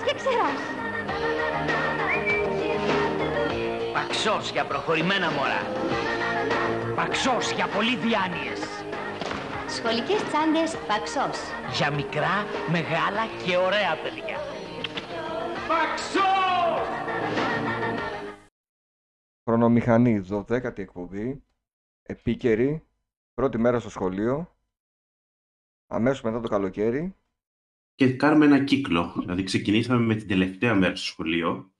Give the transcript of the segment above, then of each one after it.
ξεράς και ξεράς. Παξός για προχωρημένα μωρά. Παξός για πολύ διάνοιες. Σχολικές τσάντες Παξός. Για μικρά, μεγάλα και ωραία παιδιά. Παξός! Χρονομηχανή, 12η εκπομπή, επίκαιρη, πρώτη μέρα στο σχολείο, αμέσως μετά το καλοκαίρι. Και κάνουμε ένα κύκλο. Δηλαδή ξεκινήσαμε με την τελευταία μέρα στο σχολείο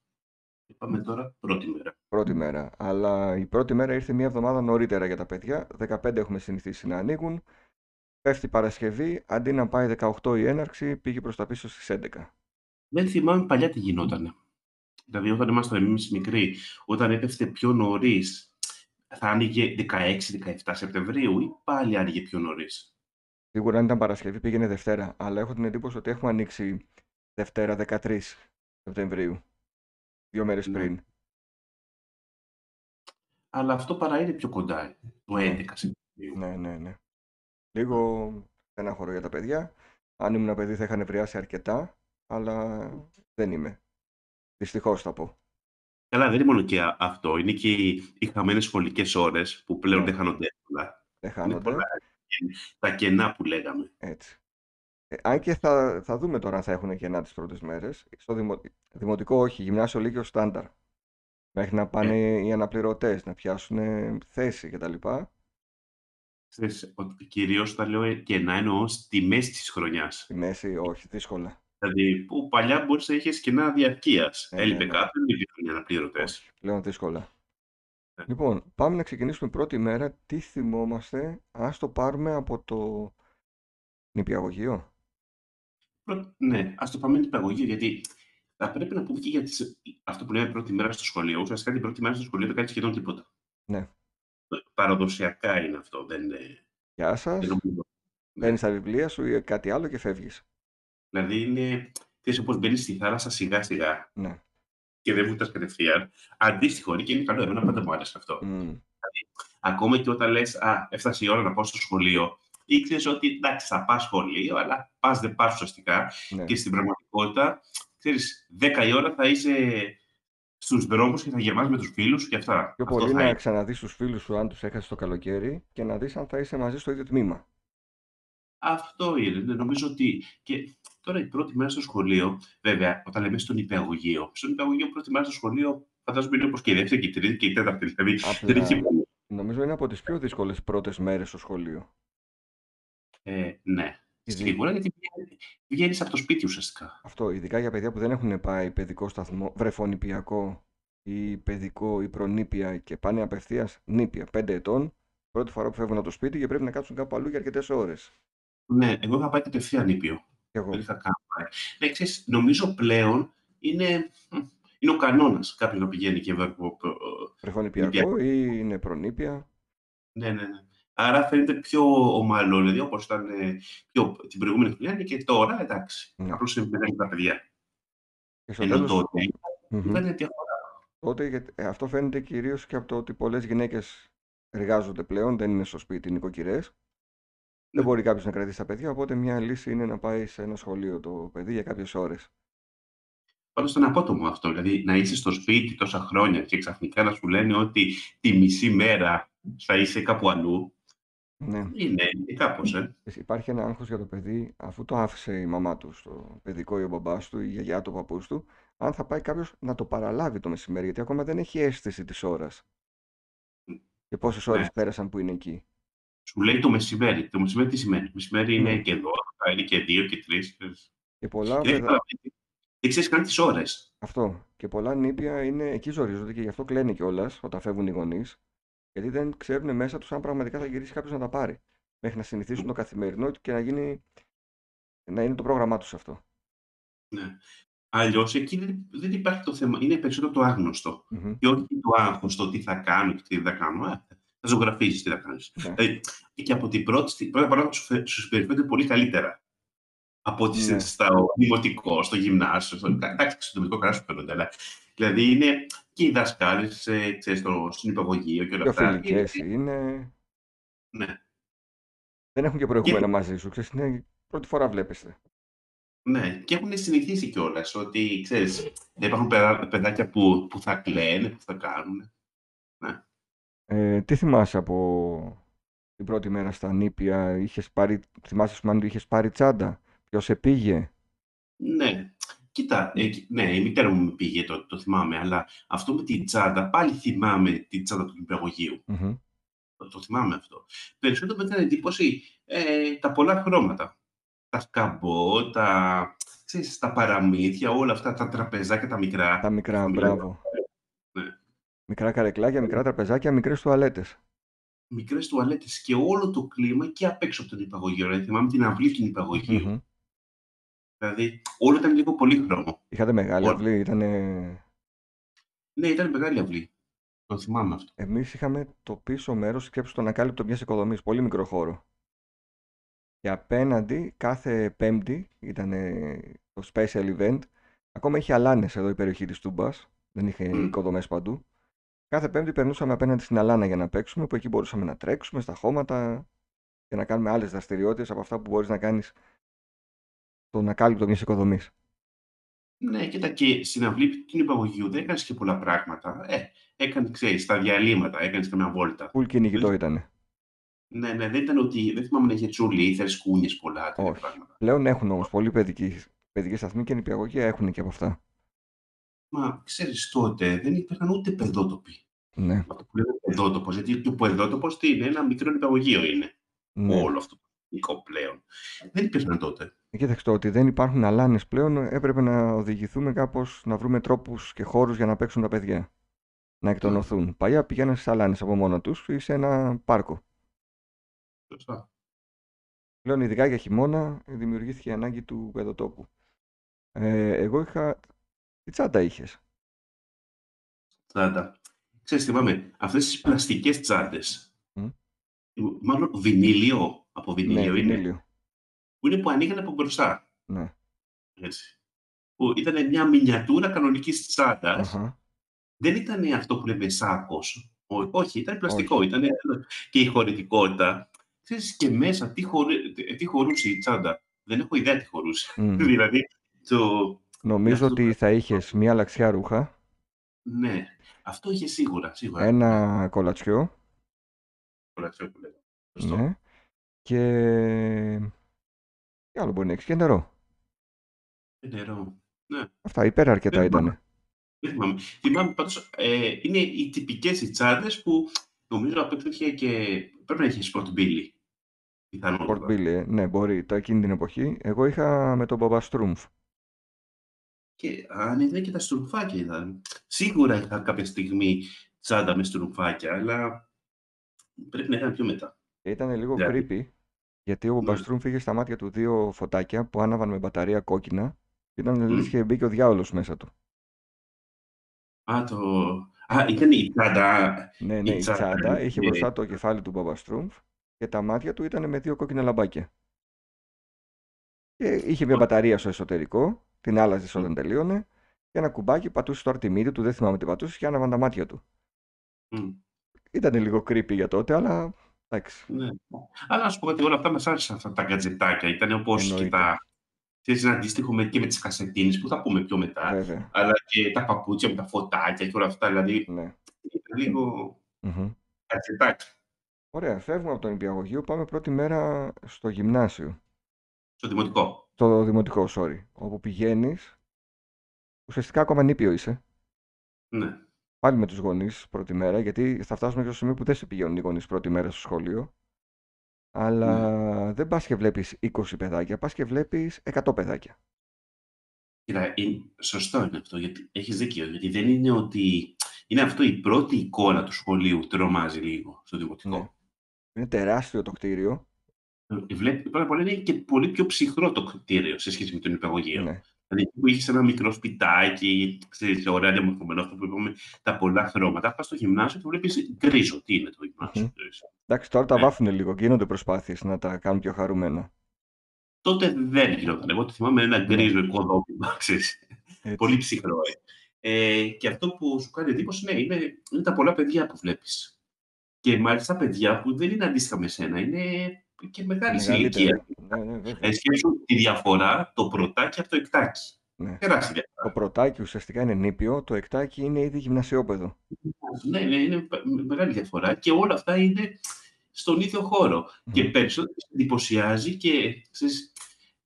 και πάμε τώρα πρώτη μέρα. Πρώτη μέρα. Αλλά η πρώτη μέρα ήρθε μία εβδομάδα νωρίτερα για τα παιδιά. 15 έχουμε συνηθίσει να ανοίγουν. Πέφτει Παρασκευή, αντί να πάει 18 η έναρξη, πήγε προς τα πίσω στις 11. Δεν θυμάμαι παλιά τι γινόταν. Δηλαδή, όταν ήμασταν εμείς μικροί, όταν έπεφτε πιο νωρίς, θα άνοιγε 16-17 Σεπτεμβρίου ή πάλι άνοιγε πιο νωρίς. Σίγουρα αν ήταν Παρασκευή πήγαινε Δευτέρα, αλλά έχω την εντύπωση ότι έχουμε ανοίξει Δευτέρα 13 Σεπτεμβρίου, δύο μέρες Ναι. πριν. Αλλά αυτό παρά είναι πιο κοντά, το 11 Σεπτεμβρίου. Ναι, ναι, ναι. Λίγο στενάχωρο για τα παιδιά. Αν ήμουν παιδί θα είχα νευριάσει αρκετά, αλλά δεν είμαι. Δυστυχώς θα πω. Καλά, δεν είναι μόνο και α- αυτό. Είναι και οι, οι χαμένες σχολικές ώρες που πλέον Ναι. δεν χάνονται εύκολα. Δεν Είναι χάνονται. πολλά. Τα κενά που λέγαμε. Έτσι. Ε, αν και θα, θα δούμε τώρα αν θα έχουν κενά τις πρώτες μέρες. Στο δημο, δημοτικό όχι, γυμνάσιο λύκειο στάνταρ. Μέχρι να πάνε οι αναπληρωτές, να πιάσουν θέση κτλ. Ξέρεις, ότι κυρίως όταν λέω κενά εννοώ στη μέση της χρονιάς. Στη μέση όχι, δύσκολα. Δηλαδή, που παλιά μπορείς να είχες κενά διαρκείας. Ε, ναι, Έλειπε ναι. κάποιο, δεν υπήρχαν οι αναπλήρωτες. Όχι, πλέον δύσκολα. Ναι. Λοιπόν, πάμε να ξεκινήσουμε πρώτη μέρα. Τι θυμόμαστε, ας το πάρουμε από το νηπιαγωγείο. Πρω- Ναι, ας το πάμε νηπιαγωγείο, γιατί θα πρέπει να πούμε και για τις... αυτό που λέμε πρώτη μέρα στο σχολείο. Ουσιαστικά την πρώτη μέρα στο σχολείο δεν κάνει σχεδόν τίποτα. Ναι. Παραδοσιακά είναι αυτό. Δεν, είναι- Γεια σας, δεν νομίζω. παίρνεις τα βιβλία σου ή κάτι άλλο και φεύγεις. Δηλαδή είναι, ξέρεις, όπως μπαίνεις στη θάλασσα σιγά σιγά Ναι. Και δεν βουτάς κατευθείαν. Αντίστοιχο είναι και είναι καλό. Εμένα πάντα μου άρεσε αυτό. Μμ. Ακόμα και όταν λες, α, έφτασε η ώρα να πάω στο σχολείο, ήξερες ότι εντάξει, θα πας σχολείο, αλλά πας δεν πας ουσιαστικά. Ναι. Και στην πραγματικότητα, ξέρεις, 10 η ώρα θα είσαι στους δρόμους και θα γεμάς με τους φίλους σου και αυτά. Πιο Αυτό πολύ θα να είναι. ξαναδείς τους φίλους σου αν τους έχασες το καλοκαίρι και να δεις αν θα είσαι μαζί στο ίδιο τμήμα. Αυτό είναι. Ναι, Νομίζω ότι και τώρα η πρώτη μέρα στο σχολείο, βέβαια, όταν λέμε στον υπηαγωγείο, στον υπηαγωγείο πρώτη μέρα στο σχολείο, φαντάζομαι είναι όπως και η δεύτερη και η τρίτη και η τέταρτη. Δηλαδή, δεν Απλά έχει πολύ. νομίζω είναι από τις πιο δύσκολες πρώτες μέρες στο σχολείο. Ε, ναι, Ειδι- σίγουρα, γιατί βγαίνεις από το σπίτι ουσιαστικά. Αυτό, ειδικά για παιδιά που δεν έχουν πάει παιδικό σταθμό, βρεφονιπιακό ή παιδικό ή προνήπια και πάνε απευθείας νήπια, 5 ετών, πρώτη φορά που φεύγουν από το σπίτι και πρέπει να κάτσουν κάπου αλλού για αρκετές ώρες. Ναι, εγώ θα πάει κατευθείαν νήπιο. Και εγώ. Δεν θα κάνω. ε. Ναι, ξέρεις, νομίζω πλέον είναι, μ, είναι ο κανόνας κάποιος να πηγαίνει και βέβαια. Βρεφονιπιακό ή είναι προνήπια. Ναι, ναι, ναι. Άρα φαίνεται πιο ομαλό, δηλαδή όπως ήταν ε, πιο, την προηγούμενη χρονιά και τώρα, εντάξει. Ναι. Απλώς είναι μεγάλη τα παιδιά. Και στο Ενώ τέλος, τότε Μμμ. ήταν διαφορά. τότε γιατί- ε, αυτό φαίνεται κυρίως και από το ότι πολλές γυναίκες εργάζονται πλέον, δεν είναι στο σπίτι νοικοκυρέ. Δεν Ναι. μπορεί κάποιος να κρατήσει τα παιδιά, οπότε μια λύση είναι να πάει σε ένα σχολείο το παιδί για κάποιες ώρες. Πάντως ήταν απότομο αυτό, δηλαδή να είσαι στο σπίτι τόσα χρόνια και ξαφνικά να σου λένε ότι τη μισή μέρα θα είσαι κάπου αλλού. Ναι. Είναι, είναι κάπως, ε. Υπάρχει ένα άγχος για το παιδί, αφού το άφησε η μαμά του στο παιδικό ή ο μπαμπάς του ή η γιαγιά του, ο παππούς του, αν θα πάει κάποιος να το παραλάβει το μεσημέρι, γιατί ακόμα δεν έχει αίσθηση της ώρας. Και πόσες ώρες Ναι. πέρασαν που είναι εκεί. Σου λέει το μεσημέρι. Το μεσημέρι τι σημαίνει; Το μεσημέρι είναι Ναι. και 12, είναι και 2 και 3. Και πολλά, Δεν παιδα- καταλαβαίνει. Δεν ξέρεις καν τις ώρες. αυτό, και πολλά νήπια είναι εκεί ζορίζονται και γι' αυτό κλαίνε κιόλας όταν φεύγουν οι γονείς, γιατί δεν ξέρουν μέσα τους αν πραγματικά θα γυρίσει κάποιος να τα πάρει. Μέχρι να συνηθίσουν το καθημερινό και να γίνει, να είναι το πρόγραμμά τους αυτό. Ναι. Αλλιώς εκεί δεν, δεν υπάρχει το θέμα. Είναι περισσότερο το άγνωστο. Μμμ. Και όχι το άγχος το τι θα κάνω και τι δεν θα κάνω. Ε, θα ζωγραφίζεις τι θα κάνεις. Ναι. Δηλαδή, και από την πρώτη στιγμή, πρώτα απ' όλα σου, φε- σου συμπεριφέρονται πολύ καλύτερα. Από ότι Ναι. στο δημοτικό, στο γυμνάσιο, στο, εντάξει, στο δημοτικό καλά σου φαίνονται, αλλά δηλαδή είναι και οι δασκάλες, στο, στην υπαγωγείο και όλα Πιο αυτά. φιλικές Είναι- είναι, Ναι. δεν έχουν και προηγούμενα μαζί σου, ξέρεις, είναι πρώτη φορά βλέπεστε. Ναι, και έχουν συνηθίσει κιόλας ότι ξέρεις, δεν υπάρχουν παιδά- παιδάκια που, που θα κλαίνε, που θα κάνουν. Ναι. Ε, τι θυμάσαι από την πρώτη μέρα στα νήπια, είχες πάρει, θυμάσαι σου ότι είχες πάρει τσάντα, ποιος σε πήγε; Ναι, κοίτα, ε, κοι- ναι, η μητέρα μου με πήγε, το, το θυμάμαι, αλλά αυτό με την τσάντα, πάλι θυμάμαι την τσάντα του νηπιαγωγείου. Μμμ. Το, το θυμάμαι αυτό. Περισσότερο με έκανε εντύπωση ε, τα πολλά χρώματα. Τα σκαμπό, τα, ξέρεις, τα παραμύθια, όλα αυτά, τα τραπεζάκια τα μικρά. Τα μικρά, Τα μικρά. μπράβο. Ναι. Μικρά καρεκλάκια, μικρά τραπεζάκια, μικρές τουαλέτες. Μικρές τουαλέτες και όλο το κλίμα και απ' έξω από τον υπαγωγείο. Δηλαδή, θυμάμαι την αυλή του υπαγωγείου. Μμμ. Δηλαδή, όλο ήταν λίγο πολύ χρώμο. Είχατε μεγάλη Όλα. αυλή, ήτανε... Ναι, ήταν μεγάλη αυλή. Το θυμάμαι αυτό. Εμείς είχαμε το πίσω μέρος, σκέψου τον ανακάλυπτο μιας οικοδομής, πολύ μικρό χώρο. Και απέναντι, κάθε πέμπτη, ήταν το special event, ακόμα είχε αλάνες εδώ η περιοχή της Τούμπας, δεν είχε Μμ. οικοδομές παντού. Κάθε πέμπτη περνούσαμε απέναντι στην αλάνα για να παίξουμε, που εκεί μπορούσαμε να τρέξουμε στα χώματα και να κάνουμε άλλες δραστηριότητες από αυτά που μπορείς να κάνεις στον ακάλυπτο μιας οικοδομής. Ναι, κοίτα και στην αυλή του υπαγωγείου δεν έκανες και πολλά πράγματα. Ε, έκανε, ξέρεις, τα διαλύματα, έκανες καμιά βόλτα. Φουλ κυνηγητό Δεν- ήταν. Ναι, ναι, δεν ήταν ότι. Δεν θυμάμαι να είχε τσούλι ή ήθελες κούνιες πολλά τέτοια Όχι. πράγματα. Πλέον έχουν όμως πολλοί παιδικοί, παιδικοί σταθμοί και νηπιαγωγεία έχουν και από αυτά. Μα ξέρεις τότε δεν υπήρχαν ούτε παιδότοποι. Ναι, Αυτό που λέμε παιδότοπο. Γιατί το παιδότοπο τι είναι, ένα μικρό υπαγωγείο είναι. ναι. Όλο αυτό το υλικό πλέον. Δεν υπήρχαν τότε. Ε, Κοίταξε το ότι δεν υπάρχουν αλάνες πλέον, έπρεπε να οδηγηθούμε κάπως να βρούμε τρόπους και χώρους για να παίξουν τα παιδιά. Να εκτονωθούν. Παλιά πηγαίναν στις αλάνες από μόνο τους ή σε ένα πάρκο. Σωστά. Πλέον ειδικά για χειμώνα δημιουργήθηκε η ανάγκη του παιδοτόπου. Ε, εγώ είχα... Τι τσάντα είχες; Τσάντα. Ξέρεις, θυμάμαι, αυτές τις πλαστικές τσάντες, Μμ. μάλλον βινίλιο, από Ναι, βινίλιο είναι, βινίλιο. που είναι που ανοίγανε από μπροστά. Ναι. Έτσι. Που ήταν μια μινιατούρα κανονικής τσάντας. Αχα. Δεν ήταν αυτό που λέμε σάκος. Ό- Όχι, ήταν πλαστικό. Όχι. Ήταν και η χωρητικότητα. Ξέρεις, και μέσα τι, χωρε... τι χωρούσε η τσάντα. Δεν έχω ιδέα τι χωρούσε. Μμ. δηλαδή, το... Νομίζω αυτό το- ότι θα είχες μία λαξιά ρούχα, ναι, αυτό είχε σίγουρα. σίγουρα. ένα κολατσιό, Πολλά ξέρω που λέω. Σωστό. ναι, και... Τι άλλο μπορεί να έχεις, και νερό. Ε, Νερό. Ναι. Αυτά, υπεραρκετά Δεν ήταν. Δεν θυμάμαι. Θυμάμαι πάντως, ε, είναι οι τυπικές οι τσάντες που νομίζω απ' έξω είχε και... Πρέπει να είχε Sport Billy. Πιθανότατα. Sport Billy, ε. ναι, μπορεί, το εκείνη την εποχή. Εγώ είχα με τον Μπαμπαστρούμφ. Και αν ήταν και τα στρουμφάκια ήταν. Σίγουρα είχα κάποια στιγμή τσάντα με στρουμφάκια, αλλά πρέπει να ήταν πιο μετά. Και ήταν λίγο Δηλαδή. creepy, γιατί ο Μπαμπαστρούμφ είχε στα μάτια του δύο φωτάκια που άναβαν με μπαταρία κόκκινα και ήταν λες Μμ. και μπήκε ο διάολος μέσα του. Α, το... Α, ήταν η τσάντα. Ναι, ναι, η τσάντα, τσάντα είχε ναι. μπροστά το κεφάλι του Μπαμπαστρούμφ και τα μάτια του ήταν με δύο κόκκινα λαμπάκια. Και είχε μια Ω. μπαταρία στο εσωτερικό, την άλλαζε Μμ. όταν τελείωνε, και ένα κουμπάκι πατούσε τώρα τη μύτη του, δεν θυμάμαι τι πατούσε, και άναβαν τα μάτια του. Μμ. Ήταν λίγο creepy για τότε, αλλά εντάξει. Ναι. Αλλά να σου πω ότι όλα αυτά μας άρεσαν αυτά τα γκατζετάκια. Ήταν όπως και Εννοείται. τα... Ξέρεις, είναι αντίστοιχο με, και με τις κασετίνες που θα πούμε πιο μετά. Βέβαια. Αλλά και τα παπούτσια με τα φωτάκια και όλα αυτά. Δηλαδή, Ναι. ήταν λίγο Μμμ. κατσετάκι. Ωραία, φεύγουμε από το νηπιαγωγείο, πάμε πρώτη μέρα στο γυμνάσιο. Στο δημοτικό. Στο δημοτικό, sorry. Όπου πηγαίνεις, ουσιαστικά ακόμα νήπιο είσαι. Ναι. Πάλι με τους γονείς πρώτη μέρα, γιατί θα φτάσουμε και στο σημείο που δεν σε πηγαίνουν οι γονείς πρώτη μέρα στο σχολείο. Αλλά δεν πας και βλέπεις 20 παιδάκια, πας και βλέπεις 100 παιδάκια. Κοίτα, είναι, σωστό είναι αυτό, γιατί έχεις δίκιο. Γιατί δεν είναι ότι... Είναι αυτό η πρώτη εικόνα του σχολείου τρομάζει λίγο στο δημοτικό. Ναι. Είναι τεράστιο το κτίριο. Ε, Βλέπει, πρώτα απ' όλα είναι και πολύ πιο ψυχρό το κτίριο σε σχέση με τον υπεργογείο. Ναι. Δηλαδή εκεί που είχε ένα μικρό σπιτάκι, ξέρεις, ωραία διαμορφωμένο αυτό που είπαμε, τα πολλά χρώματα. Πας στο γυμνάσιο και βλέπεις γκρίζο. Τι είναι το γυμνάσιο. Μμμ. ξέρεις. Εντάξει, τώρα τα Ναι. βάφουν λίγο και γίνονται προσπάθειες να τα κάνουν πιο χαρούμενα. Τότε δεν γινόταν. Εγώ το θυμάμαι ένα Ναι. γκρίζο οικοδόμημα, ξέρεις. Έτσι. Πολύ ψυχρό. Ε. Ε, και αυτό που σου κάνει εντύπωση ναι, είναι, είναι τα πολλά παιδιά που βλέπεις. Και μάλιστα παιδιά που δεν είναι αντίστοιχα με σένα. Είναι και μεγάλη Μεγαλύτερα. ηλικία. Ναι, ναι, βέβαια. Ε, σκέψου τη διαφορά το πρωτάκι από το εκτάκι. Ναι. Τεράστια διαφορά. Το πρωτάκι ουσιαστικά είναι νήπιο, το εκτάκι είναι ήδη γυμνασιόπεδο. Ναι, ναι, είναι πε- μεγάλη διαφορά και όλα αυτά είναι στον ίδιο χώρο. Μμμ. Και περισσότερο σε εντυπωσιάζει και ξέρεις,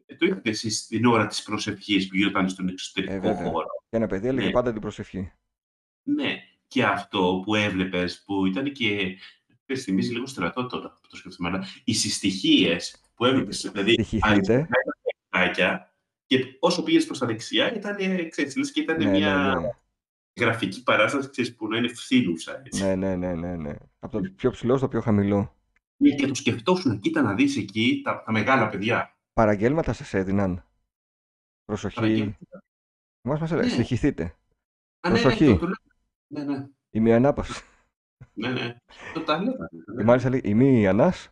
ε, το είχατε εσείς την ώρα της προσευχής που γινόταν στον Ε, εξωτερικό βέβαια. χώρο. Και ένα παιδί έλεγε Ναι. πάντα την προσευχή. Ναι, και αυτό που έβλεπες που ήταν και δεν θυμίζει λίγο στρατό τώρα που το σκέφτομαι, αλλά οι συστοιχίες που έβλεπες, δηλαδή Στοιχηθείτε. αριστεία και όσο πήγες προς τα δεξιά ήταν, ε, ξέρεις, λες και ήταν Ναι, ναι, μια ναι. γραφική παράσταση ξέρεις, που να είναι φθήνουσα. Έτσι. Ναι, ναι, ναι, ναι, ναι. Από το πιο ψηλό στο πιο χαμηλό. Ναι, Και το σκεφτόσουν, κοίτα να δεις εκεί τα, τα μεγάλα παιδιά. Παραγγέλματα σας έδιναν. Προσοχή. Παραγγέλματα. Μας μας έλεγε, Ναι. στοιχηθείτε. Α, ναι, ναι, Προσοχή. το, το λέω. Ναι, ναι, Ημιανάπαυση. Ναι, ναι. Το τα λέγανε, Και ναι. μάλιστα λέει ημιανάς.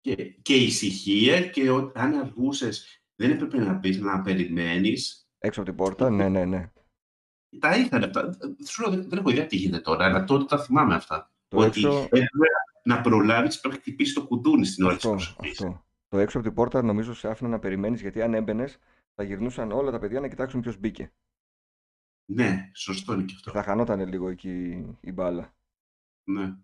Και, και ησυχία και ο, αν αργούσες δεν έπρεπε να πεις, να περιμένεις. Έξω από την πόρτα. Ναι, ναι, ναι. Τα είχαν αυτά. Σου λέω, δεν, δεν έχω ιδέα τι γίνεται τώρα, αλλά τότε τα θυμάμαι αυτά. Το ότι έξω, έπρεπε να προλάβεις πρέπει να χτυπήσεις το κουδούνι στην ώρα της αυτό, προσοχής. αυτό. Το έξω από την πόρτα νομίζω σε άφηνα να περιμένεις γιατί αν έμπαινες θα γυρνούσαν όλα τα παιδιά να κοιτάξουν ποιος μπήκε. Ναι, σωστό είναι και Και αυτό. θα χανόταν λίγο εκεί η μπάλα. Ναι.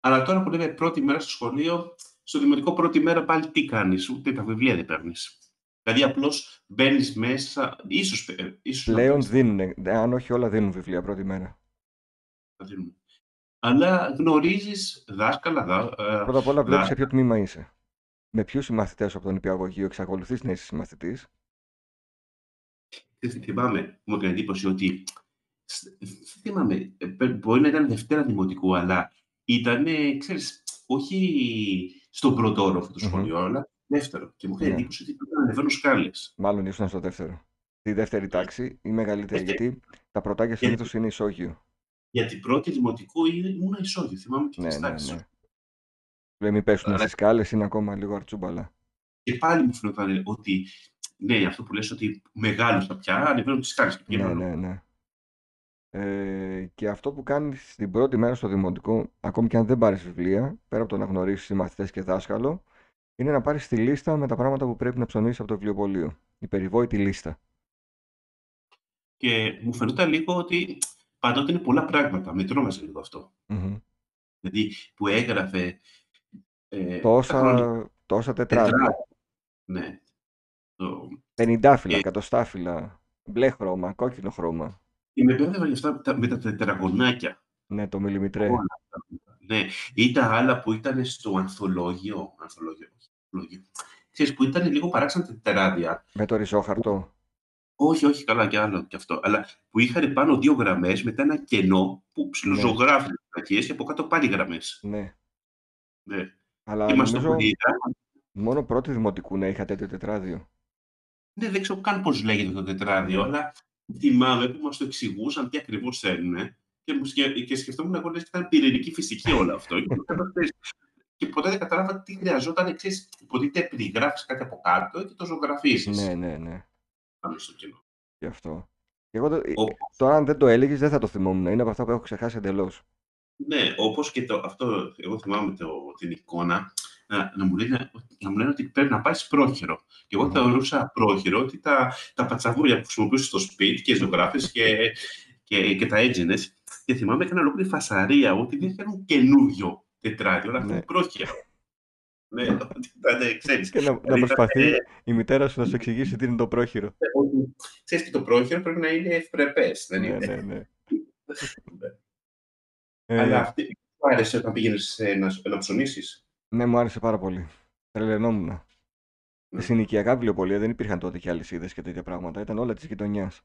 Αλλά τώρα που λέμε πρώτη μέρα στο σχολείο, στο δημοτικό πρώτη μέρα πάλι τι κάνεις, ούτε τα βιβλία δεν παίρνεις. Δηλαδή απλώς μπαίνεις μέσα, ίσως, ε, ίσως να Πλέον παίρνεις δίνουν, αν όχι όλα δίνουν βιβλία πρώτη μέρα. τα δίνουμε. Αλλά γνωρίζεις δάσκαλα, δά, ε, Πρώτα απ' όλα βλέπεις δά- σε ποιο τμήμα είσαι. Με ποιους συμμαθητές από τον υπηαγωγείο εξακολουθείς να είσαι συμμαθητής; Ξέρεις τι θυμάμαι, μου έκανε εντύπωση ότι, σ- δεν θυμάμαι, ε, πε- μπορεί να ήταν Δευτέρα Δημοτικού, αλλά ήταν, ξέρεις, όχι στον πρώτο όροφο του Μμμ. σχολείου, αλλά δεύτερο. Και μου έκανε Ναι. εντύπωση ότι πρέπει να ανεβαίνω σκάλες. Μάλλον ήσουν στο δεύτερο. Τη δεύτερη τάξη ή μεγαλύτερη, Δεύτερη. γιατί τα πρωτάκια Γιατί- συνήθως είναι ισόγειο. Γιατί πρώτη Δημοτικού είναι- ήμουν ισόγειο, θυμάμαι και Ναι, τις ναι, τάξεις. ναι. Λέει μην πέσουν Άρα- στις σκάλες, είναι ακόμα λίγο αρτσούμπαλα. Και πάλι μου φαινόταν ότι, ναι, αυτό που λες ότι μεγάλωσα πια, ανεβαίνω τις σκάλες και Ναι, πηγαίνω. ναι, ναι. Ε, και αυτό που κάνεις την πρώτη μέρα στο δημοτικό, ακόμη και αν δεν πάρεις βιβλία, πέρα από το να γνωρίσεις μαθητέ και δάσκαλο, είναι να πάρεις τη λίστα με τα πράγματα που πρέπει να ψωνίσεις από το βιβλιοπωλείο. Η περιβόητη λίστα. Και μου φαινόταν λίγο ότι πάντοτε είναι πολλά πράγματα. Με τρόμαζε λίγο αυτό. Μμμ. Δηλαδή που έγραφε. Ε, τα Τόσα, χρονικά τόσα τετράδια. τετράδια. Ναι. Το... Πενηντάφυλλα, Και- εκατοστάφυλλα, μπλε χρώμα, κόκκινο χρώμα. Και με μπέρδευα για αυτά τα- με τα τετραγωνάκια. Ναι, το μιλιμητρέ. Όλα αυτά. Ναι. Ή τα άλλα που ήταν στο ανθολόγιο. Ανθολόγιο. όχι, ανθολόγιο. Ξέρεις, που ήταν λίγο παράξενα τετράδια. Με το ριζόχαρτο. Όχι, όχι, καλά και άλλο και αυτό. Αλλά που είχαν πάνω δύο γραμμές μετά ένα κενό που ψιλοζωγράφουν ναι. και από κάτω πάλι γραμμές. Ναι. Ναι. Αλλά Και μας το νομίζω πήραν. μόνο πρώτης δημοτικού να είχα τέτοιο τετράδιο. Ναι, δεν ξέρω καν πώς λέγεται το τετράδιο, αλλά θυμάμαι που μας το εξηγούσαν τι ακριβώς θέλουν και, μου σκε... και σκεφτόμουν εγώ λες και ήταν πυρηνική φυσική όλο αυτό. και, μετά, ξέρεις, και ποτέ δεν κατάλαβα τι χρειαζόταν, ξέρεις, υποτίθεται περιγράφεις κάτι από κάτω και το ζωγραφίσεις Ναι, ναι, ναι. πάνω στο κοινό. Γι' αυτό. Και εγώ το... Όπως, τώρα, αν δεν το έλεγες, δεν θα το θυμόμουν. Είναι από αυτά που έχω ξεχάσει εντελώς. ναι, όπως και το, αυτό, εγώ θυμάμαι το, την εικόνα, να, να, μου λένε, να μου λένε ότι πρέπει να πάει πρόχειρο. Και εγώ Μμμ. θεωρούσα πρόχειρο ότι τα, τα πατσαβούρια που χρησιμοποιούσες στο σπίτι και οι ζωγράφες και, και, και τα έτζινες. Και θυμάμαι έκανα ολόκληρη φασαρία ότι δεν θέλουν καινούριο τετράδιο, αλλά Ναι. θέλουν πρόχειρο. ναι, ότι ήταν, ξέρεις, Και να, να δηλαδή ήταν, προσπαθεί ε, η μητέρα σου να σου εξηγήσει τι είναι το πρόχειρο. ότι, ξέρεις και το πρόχειρο πρέπει να είναι ευπρεπές, δεν ναι, είναι; ναι, ναι. Αλλά Ε, αυτή σου άρεσε όταν πήγαινες ε, να, να ψωνίσεις; Ναι, μου άρεσε πάρα πολύ. Τρελαινόμουν. Ναι. Σε συνοικιακά βιβλιοπολία δεν υπήρχαν τότε και αλυσίδες και τέτοια πράγματα. Ήταν όλα της γειτονιάς.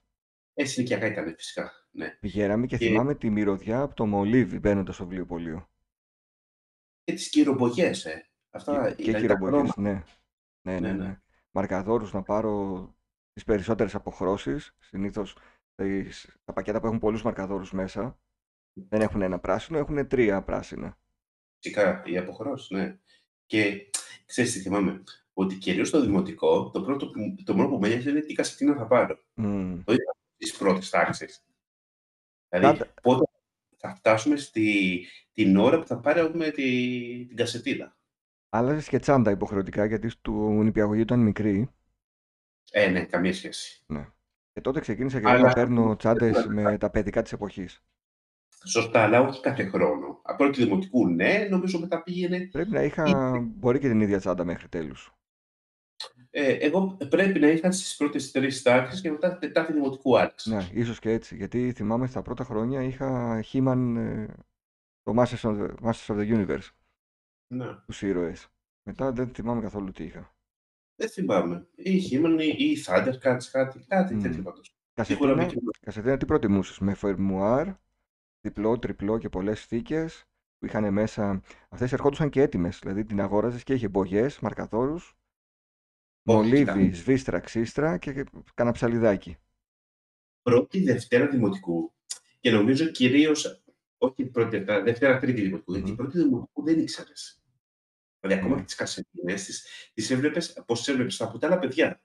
Ε, συνοικιακά ήταν φυσικά, ναι. Πηγαίναμε και Και- θυμάμαι τη μυρωδιά από το μολύβι μπαίνοντας στο βιβλιοπωλείο. Και τις κυρομπογιές, ε. Αυτά Και, και δηλαδή, τα χειροπογιές, χρώματα. ναι. Ναι, ναι, Ναι, ναι. ναι. Μαρκαδόρους να πάρω τις περισσότερες αποχρώσεις. Συνήθως τις- τα πακέτα που έχουν πολλούς μαρκαδόρους μέσα δεν έχουν ένα πράσινο, έχουν τρία πράσινα. Φυσικά, οι αποχρώσεις, ναι. Και ξέρεις τι θυμάμαι, ότι κυρίως στο δημοτικό, το, πρώτο που, το μόνο που με νοιάζει είναι τι κασετίνα θα πάρω. Μμμ. Τις πρώτες τάξεις. Δηλαδή, Πάντα- πότε θα φτάσουμε στη, την ώρα που θα πάρουμε τη, την κασετίνα. Άλλαζε και τσάντα υποχρεωτικά γιατί του νηπιαγωγείου ήταν μικρή. Ε, ναι, καμία σχέση. Ναι. Και τότε ξεκίνησα και εγώ Αλλά- να παίρνω τσάντες με τα παιδικά της εποχής. Σωστά, αλλά όχι κάθε χρόνο. Από πρώτη δημοτικού, ναι, νομίζω μετά πήγαινε. Πρέπει να είχα, μπορεί και την ίδια τσάντα μέχρι τέλους. Ε, εγώ πρέπει να είχα στις πρώτες τρεις τάξεις και μετά την τετάρτη δημοτικού άρχισα. Ναι, ίσως και έτσι. Γιατί θυμάμαι στα πρώτα χρόνια είχα He-Man, ε, το Masters of, the, Masters of the Universe, Ναι. τους ήρωες. Μετά δεν θυμάμαι καθόλου τι είχα. Δεν θυμάμαι. Ή He-Man ή, ή Thundercats, κάτι, κάτι Μμ. τέτοιο πάντως. Σίγουρα Κασετίνα, μπήκε- κασετίνα τι προτιμούσες, με φερμουάρ, διπλό, τριπλό και πολλές θήκες που είχαν μέσα. Αυτές ερχόντουσαν και έτοιμες. Δηλαδή την αγόραζες και είχε μπογιές, μαρκαδόρου, μολύβι, κοίτα. σβίστρα, ξύστρα και κάνα ψαλιδάκι. πρώτη Δευτέρα Δημοτικού και νομίζω κυρίως. Όχι πρώτη Δευτέρα, Δευτέρα Τρίτη Δημοτικού. Γιατί Μμμ. πρώτη Δημοτικού δεν ήξερες. Δηλαδή, ακόμα Ναι. και τις κασετίνε τις έβλεπες πώς τι έβλεπες από τα άλλα παιδιά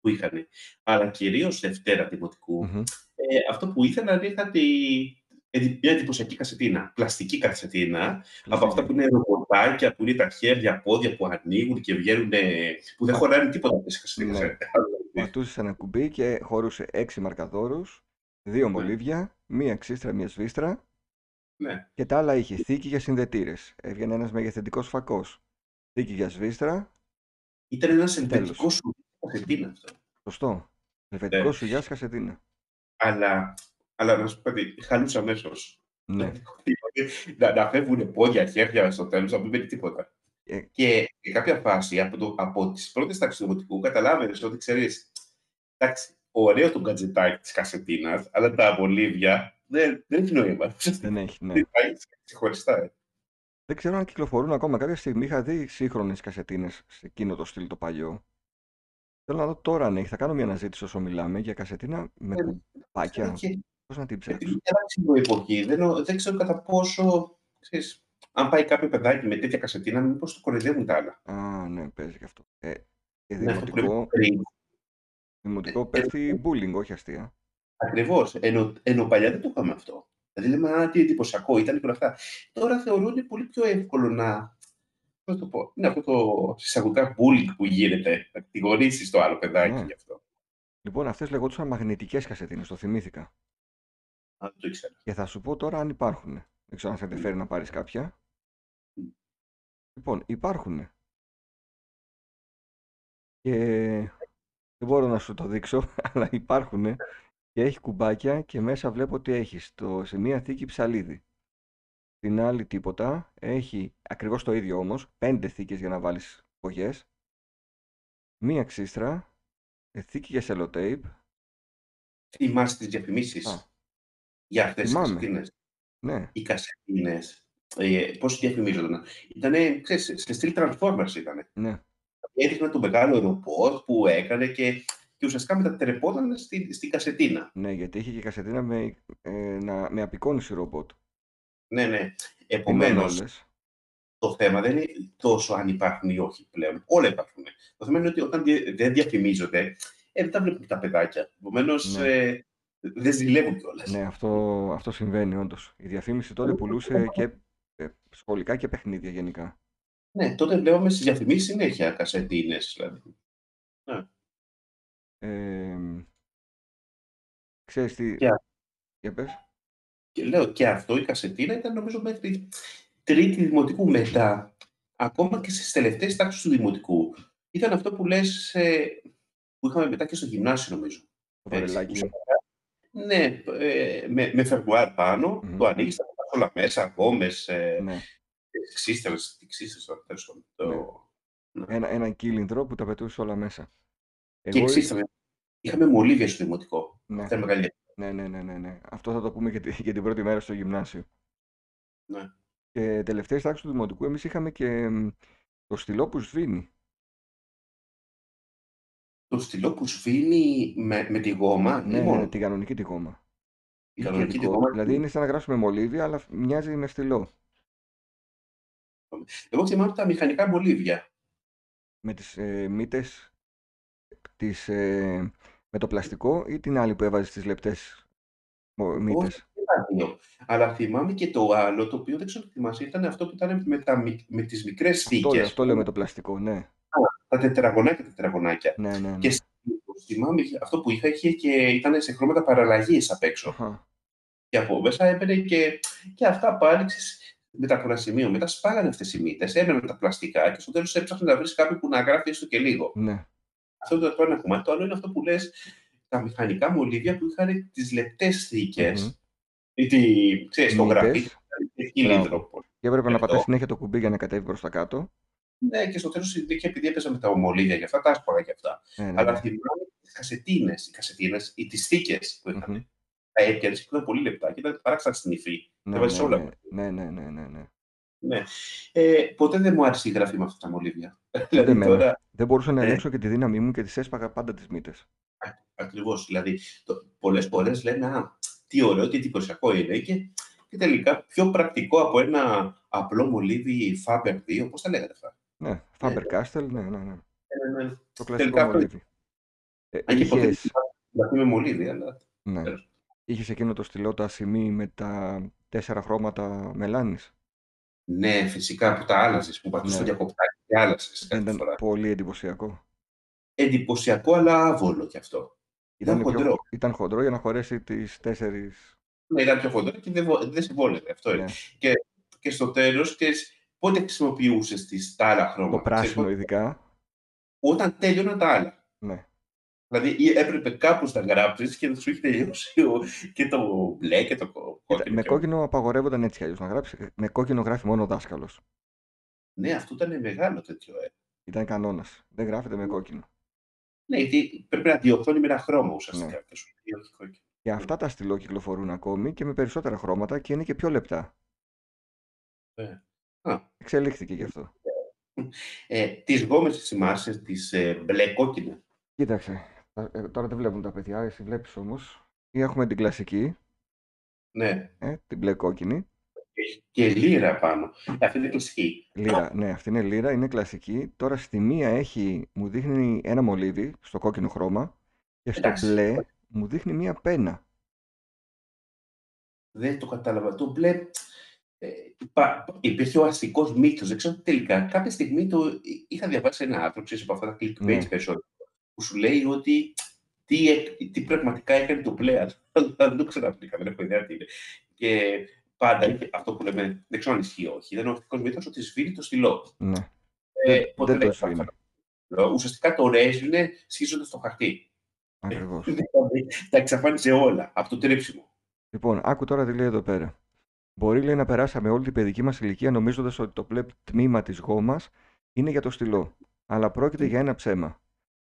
που είχαν. Αλλά κυρίως Δευτέρα Δημοτικού, Μμμ. ε, αυτό που ήθελα να είχα τη, ε, μια εντυπωσιακή κασετίνα. Πλαστική κασετίνα, από αυτά που είναι ρομποτάκια, που είναι τα χέρια, πόδια που ανοίγουν και βγαίνουν, ε, που δεν Α. χωράνε τίποτα αυτές οι κασετίνες. Ναι. Πατούσες ένα κουμπί και χωρούσε έξι μαρκαδόρους, δύο μολύβια, μία ξύστρα, μία σβίστρα Ναι. και τα άλλα είχε θήκη για συνδετήρες. Έβγαινε ένας μεγεθυντικό φακός. Θήκη για σβίστρα, Ήταν ένας ελβετικό σου κασετίνα αυτό. σωστό. Ελβετικό Ναι. σου γεια κασετίνα. Αλλά, αλλά να σου πω κάτι, χαλούσε αμέσως. Ναι. να, να φεύγουν πόδια, χέρια στο τέλος, να μην μένει τίποτα. Ε. Και σε κάποια φάση, από, το, από τις πρώτες τάξει του δημοτικού, καταλάβαινες ότι ξέρεις. Εντάξει, ωραίος το γκατζετάκι της κασετίνας, αλλά τα μολύβια δεν, δεν έχει νόημα. Δεν έχει, ναι. Δεν πάει ξεχωριστά. ε. Δεν ξέρω αν κυκλοφορούν ακόμα. Κάποια στιγμή είχα δει σύγχρονες κασετίνες σε εκείνο το στυλ το παλιό. Θέλω να δω τώρα αν έχει. Θα κάνω μια αναζήτηση όσο μιλάμε για κασετίνα με Ε, κουμπάκια. Και Πώς να την ψάξω. επειδή αλλάξει η εποχή, δεν, νο- δεν ξέρω κατά πόσο. Ξέρεις, αν πάει κάποιο παιδάκι με τέτοια κασετίνα, μήπως το κοροϊδεύουν τα άλλα. Α, ναι, παίζει και αυτό. Ε, και Ναι, αυτό που λέμε δημοτικό, πριν. δημοτικό πέφτει bullying, όχι αστεία. Ακριβώς. Ενώ, ενώ παλιά δεν το είχαμε αυτό. Δηλαδή λέμε, Α, τι εντυπωσιακό ήταν και όλα αυτά. Τώρα θεωρούν πολύ πιο εύκολο να. Πώς να το πω. Είναι αυτό το εισαγωγικά bullying που γίνεται. Να κατηγορήσει το άλλο παιδάκι Ναι. γι' αυτό. Λοιπόν, αυτές λεγόντουσαν μαγνητικές κασετίνες, το θυμήθηκα. Α, δεν το ήξερα. Και θα σου πω τώρα αν υπάρχουν. Δεν ξέρω αν σε ενδιαφέρει να πάρεις κάποια. Λοιπόν, υπάρχουν. Και δεν μπορώ να σου το δείξω, αλλά υπάρχουν. Και έχει κουμπάκια και μέσα βλέπω ότι έχεις στο, σε μία θήκη ψαλίδι. Την άλλη τίποτα. Έχει ακριβώς το ίδιο όμως. Πέντε θήκες για να βάλεις πογιές. Μία ξύστρα. ε, Θήκη για σελοτέιπ. Θυμάσαι τι διαφημίσεις Α. για αυτές τις Θυμάμαι. κασετίνε. Ναι, Οι κασετίνε. Ε, Πώς διαφημίζονταν. Ήτανε, ξέρεις, σε στυλ Transformers ήταν. ναι. Έδειχναν το μεγάλο ρομπότ που έκανε και, και ουσιαστικά μετατρεπόταν στη, στην κασετίνα. Ναι, γιατί είχε και κασετίνα με, ε, να, με απεικόνιση ρομπότ. Ναι, ναι. Δεν Επομένως, όλες; το θέμα δεν είναι τόσο αν υπάρχουν ή όχι πλέον. Όλα υπάρχουν. Το θέμα είναι ότι όταν δι- δεν διαφημίζονται, ε, δεν τα βλέπουν τα παιδάκια. Επομένως, Ναι. ε, δεν ζηλεύουν κιόλας. Ναι, αυτό, αυτό συμβαίνει όντως. Η διαφήμιση τότε πουλούσε και ε, σχολικά και παιχνίδια γενικά. Ναι, τότε βλέπαμε στις διαφημίσεις συνέχεια κασετίνες. Δηλαδή. Ε, ξέρεις τι... Και- Για πες. Και λέω και αυτό η κασετίνα ήταν νομίζω μέχρι τρίτη δημοτικού μετά. Ακόμα και στις τελευταίες τάξεις του δημοτικού. Ήταν αυτό που λες, ε, που είχαμε μετά και στο γυμνάσιο νομίζω. Το βαρελάκι. Ουσιαστικά, Ναι, ε, με, με φερμουάρ πάνω, Μμμ. το ανοίγεις, τα πετάς όλα μέσα, γόμες, ε, Ναι. ξύστερες, τι ξύστερες τώρα, τέλος πάντων. Το... Ένα, ένα κύλινδρο που τα πετούσε όλα μέσα. Και Εγώ... ξύστερες. Είχαμε μολύβια στο δημοτικό. Ναι, Αυτά είναι μεγάλη ναι, ναι, ναι, ναι, ναι. Αυτό θα το πούμε και, τη- και την πρώτη μέρα στο γυμνάσιο. Ναι. Και τελευταίες τάξεις του Δημοτικού εμείς είχαμε και μ, το στυλό που σβήνει. Το στυλό που σβήνει με, με τη γόμα, Ναι, ή ναι, μόνο. ναι, τη κανονική τη γόμα. Η Είχε κανονική τη δικό- γόμα. Δηλαδή είναι σαν να γράψουμε μολύβι, αλλά μοιάζει με στυλό. Εγώ θυμάμαι τα μηχανικά μολύβια. Με τις ε, μύτες, τις, ε, με το πλαστικό ή την άλλη που έβαζες στις λεπτές μο- μύτες; τα δύο. Αλλά θυμάμαι και το άλλο, το οποίο δεν ξέρω τι θυμάσαι, ήταν αυτό που ήταν με, τα, μικ- με τις μικρές Αυτό, θήκες. αυτό λέω με το πλαστικό, ναι. Τα τετραγωνάκια, τετραγωνάκια. Ναι, ναι, ναι. Και συνήθως, θυμάμαι αυτό που είχα, είχε και ήταν σε χρώματα παραλλαγής απ' έξω. Αχα. Και από μέσα έμπαινε και, και αυτά πάλι ξέρεις, μετά από ένα σημείο. Μετά σπάγανε αυτές οι μύτες, έμεναν τα πλαστικά και στο τέλος έψαχνε να βρεις κάποιον που να γράφει έστω και λίγο. Ναι. Αυτό είναι το ένα κομμάτι. Το άλλο είναι αυτό που λες, τα μηχανικά μολύβια που είχαν τις λεπτές θήκες. Μμμ. Ή τη, ξέρεις, το Μύτες. γραφείο, τη χιλίδρο. Και έπρεπε να Αυτό. πατάς συνέχεια το κουμπί για να κατέβει προς τα κάτω. Ναι, και στο τέλος και επειδή έπαιζα με τα ομολύβια και αυτά, τα άσπαγα και αυτά. Ναι, ναι, Αλλά ναι. θυμάμαι τις κασετίνες, οι κασετίνες ή τις θήκες που είχαν. Μμμ. Τα έπιανες και ήταν πολύ λεπτά και ήταν παράξενα στην υφή. Ναι, Τα βάζεις ναι, όλα. ναι, ναι, ναι, ναι, ναι. Ναι. Ε, ποτέ δεν μου άρεσε η γραφή με αυτά τα μολύβια. Ούτε δηλαδή εμένα. τώρα, Δεν μπορούσα να Ε. ελέγξω και τη δύναμή μου και τις έσπαγα πάντα τις μύτες. ακριβώς, δηλαδή, το, πολλές φορές λένε, α, τι ωραίο, τι εντυπωσιακό είναι και, και τελικά πιο πρακτικό από ένα απλό μολύβι Faber 2, πώς τα λέγατε αυτά; Ναι, Faber Castell, ναι, ναι, ναι. Ε, ναι, Το Τελικά κλασικό αυτό- μολύβι. Ε, Αν και ποτέ δεν είχες, γραφή με μολύβι, αλλά ναι, τέλος. είχες εκείνο το στυλό τα σημεί με τα τέσσερα χρώματα μελάνης; ναι, φυσικά που τα άλλαζες, που πατούσες Ναι. το διακοπτάκι και άλλαζες Δεν κάθε ήταν φορά. πολύ εντυπωσιακό. Εντυπωσιακό, αλλά άβολο κι αυτό. Ήταν Ήταν, χοντρό. πιο, ήταν χοντρό για να χωρέσει τις τέσσερις. Ναι, ήταν πιο χοντρό και δεν, βο- δεν σε βόλευε. Αυτό είναι. Ναι. Και, και στο τέλος, ξέρεις, πότε χρησιμοποιούσες τις, τα άλλα χρώματα; Το πράσινο Ξέρεις, ειδικά. όταν τέλειωναν τα άλλα. Ναι. Δηλαδή ή έπρεπε κάπου να γράψεις και να σου έχει τελειώσει ο- και το μπλε και το κο- Κοίτα, κόκκινο. με και- κόκκινο απαγορεύονταν έτσι κι αλλιώς να γράψεις. Με κόκκινο γράφει μόνο ο δάσκαλος. Ναι, αυτό ήταν μεγάλο τέτοιο. Ε. Ήταν κανόνας. Δεν γράφεται με κόκκινο. Ναι, γιατί πρέπει να διορθώνει με ένα χρώμα ουσιαστικά. Ναι. Και σου λέει, όχι κόκκινο. Και αυτά τα στυλό κυκλοφορούν ακόμη και με περισσότερα χρώματα και είναι και πιο λεπτά. Ε. Α. Εξελίχθηκε γι' αυτό. Ε, τις γόμες τις θυμάσαι, τις ε, μπλε κόκκινο. Κοίταξε. τα- ε, τώρα δεν βλέπουν τα παιδιά, εσύ βλέπεις όμως. Ή έχουμε την κλασική, Ναι, ε, την μπλε κόκκινη. και, και λίρα πάνω. Ε, αυτή είναι κλασική. Λύρα, ναι, αυτή είναι λύρα, είναι κλασική. Τώρα στη μία έχει, μου δείχνει ένα μολύβι στο κόκκινο χρώμα και στο Εντάξει. μπλε μου δείχνει μία πένα. Δεν το κατάλαβα. Το μπλε. Ε, υπά- υπήρχε ο αστικός μύθος. Δεν ξέρω τελικά. Κάποια στιγμή το είχα διαβάσει ένα άρθρο, ξέρεις, από αυτά τα clickbait Ναι. περισσότερο, που σου λέει ότι τι, εκ- τι πραγματικά έκανε το μπλε. Αλλά δεν το ξαναβρήκα, δεν έχω ιδέα τι είναι. Και πάντα είχε αυτό που λέμε, δεν ξέρω αν ισχύει ή όχι, ήταν ο αστικός μύθος ότι σβήνει το στυλό. Ναι, Ε, δεν, ποτέ δεν το έκανα σβήνει. αυτό. Ουσιαστικά το ρέζινε σχίζοντας το χαρτί. Ακριβώς. Δηλαδή, τα εξαφάνισε όλα από το τρέψιμο. Λοιπόν, άκου τώρα τι λέει εδώ πέρα. Μπορεί λέει να περάσαμε όλη την παιδική μας ηλικία νομίζοντας ότι το πλε τμήμα της γόμας είναι για το στυλό. Αλλά πρόκειται για ένα ψέμα.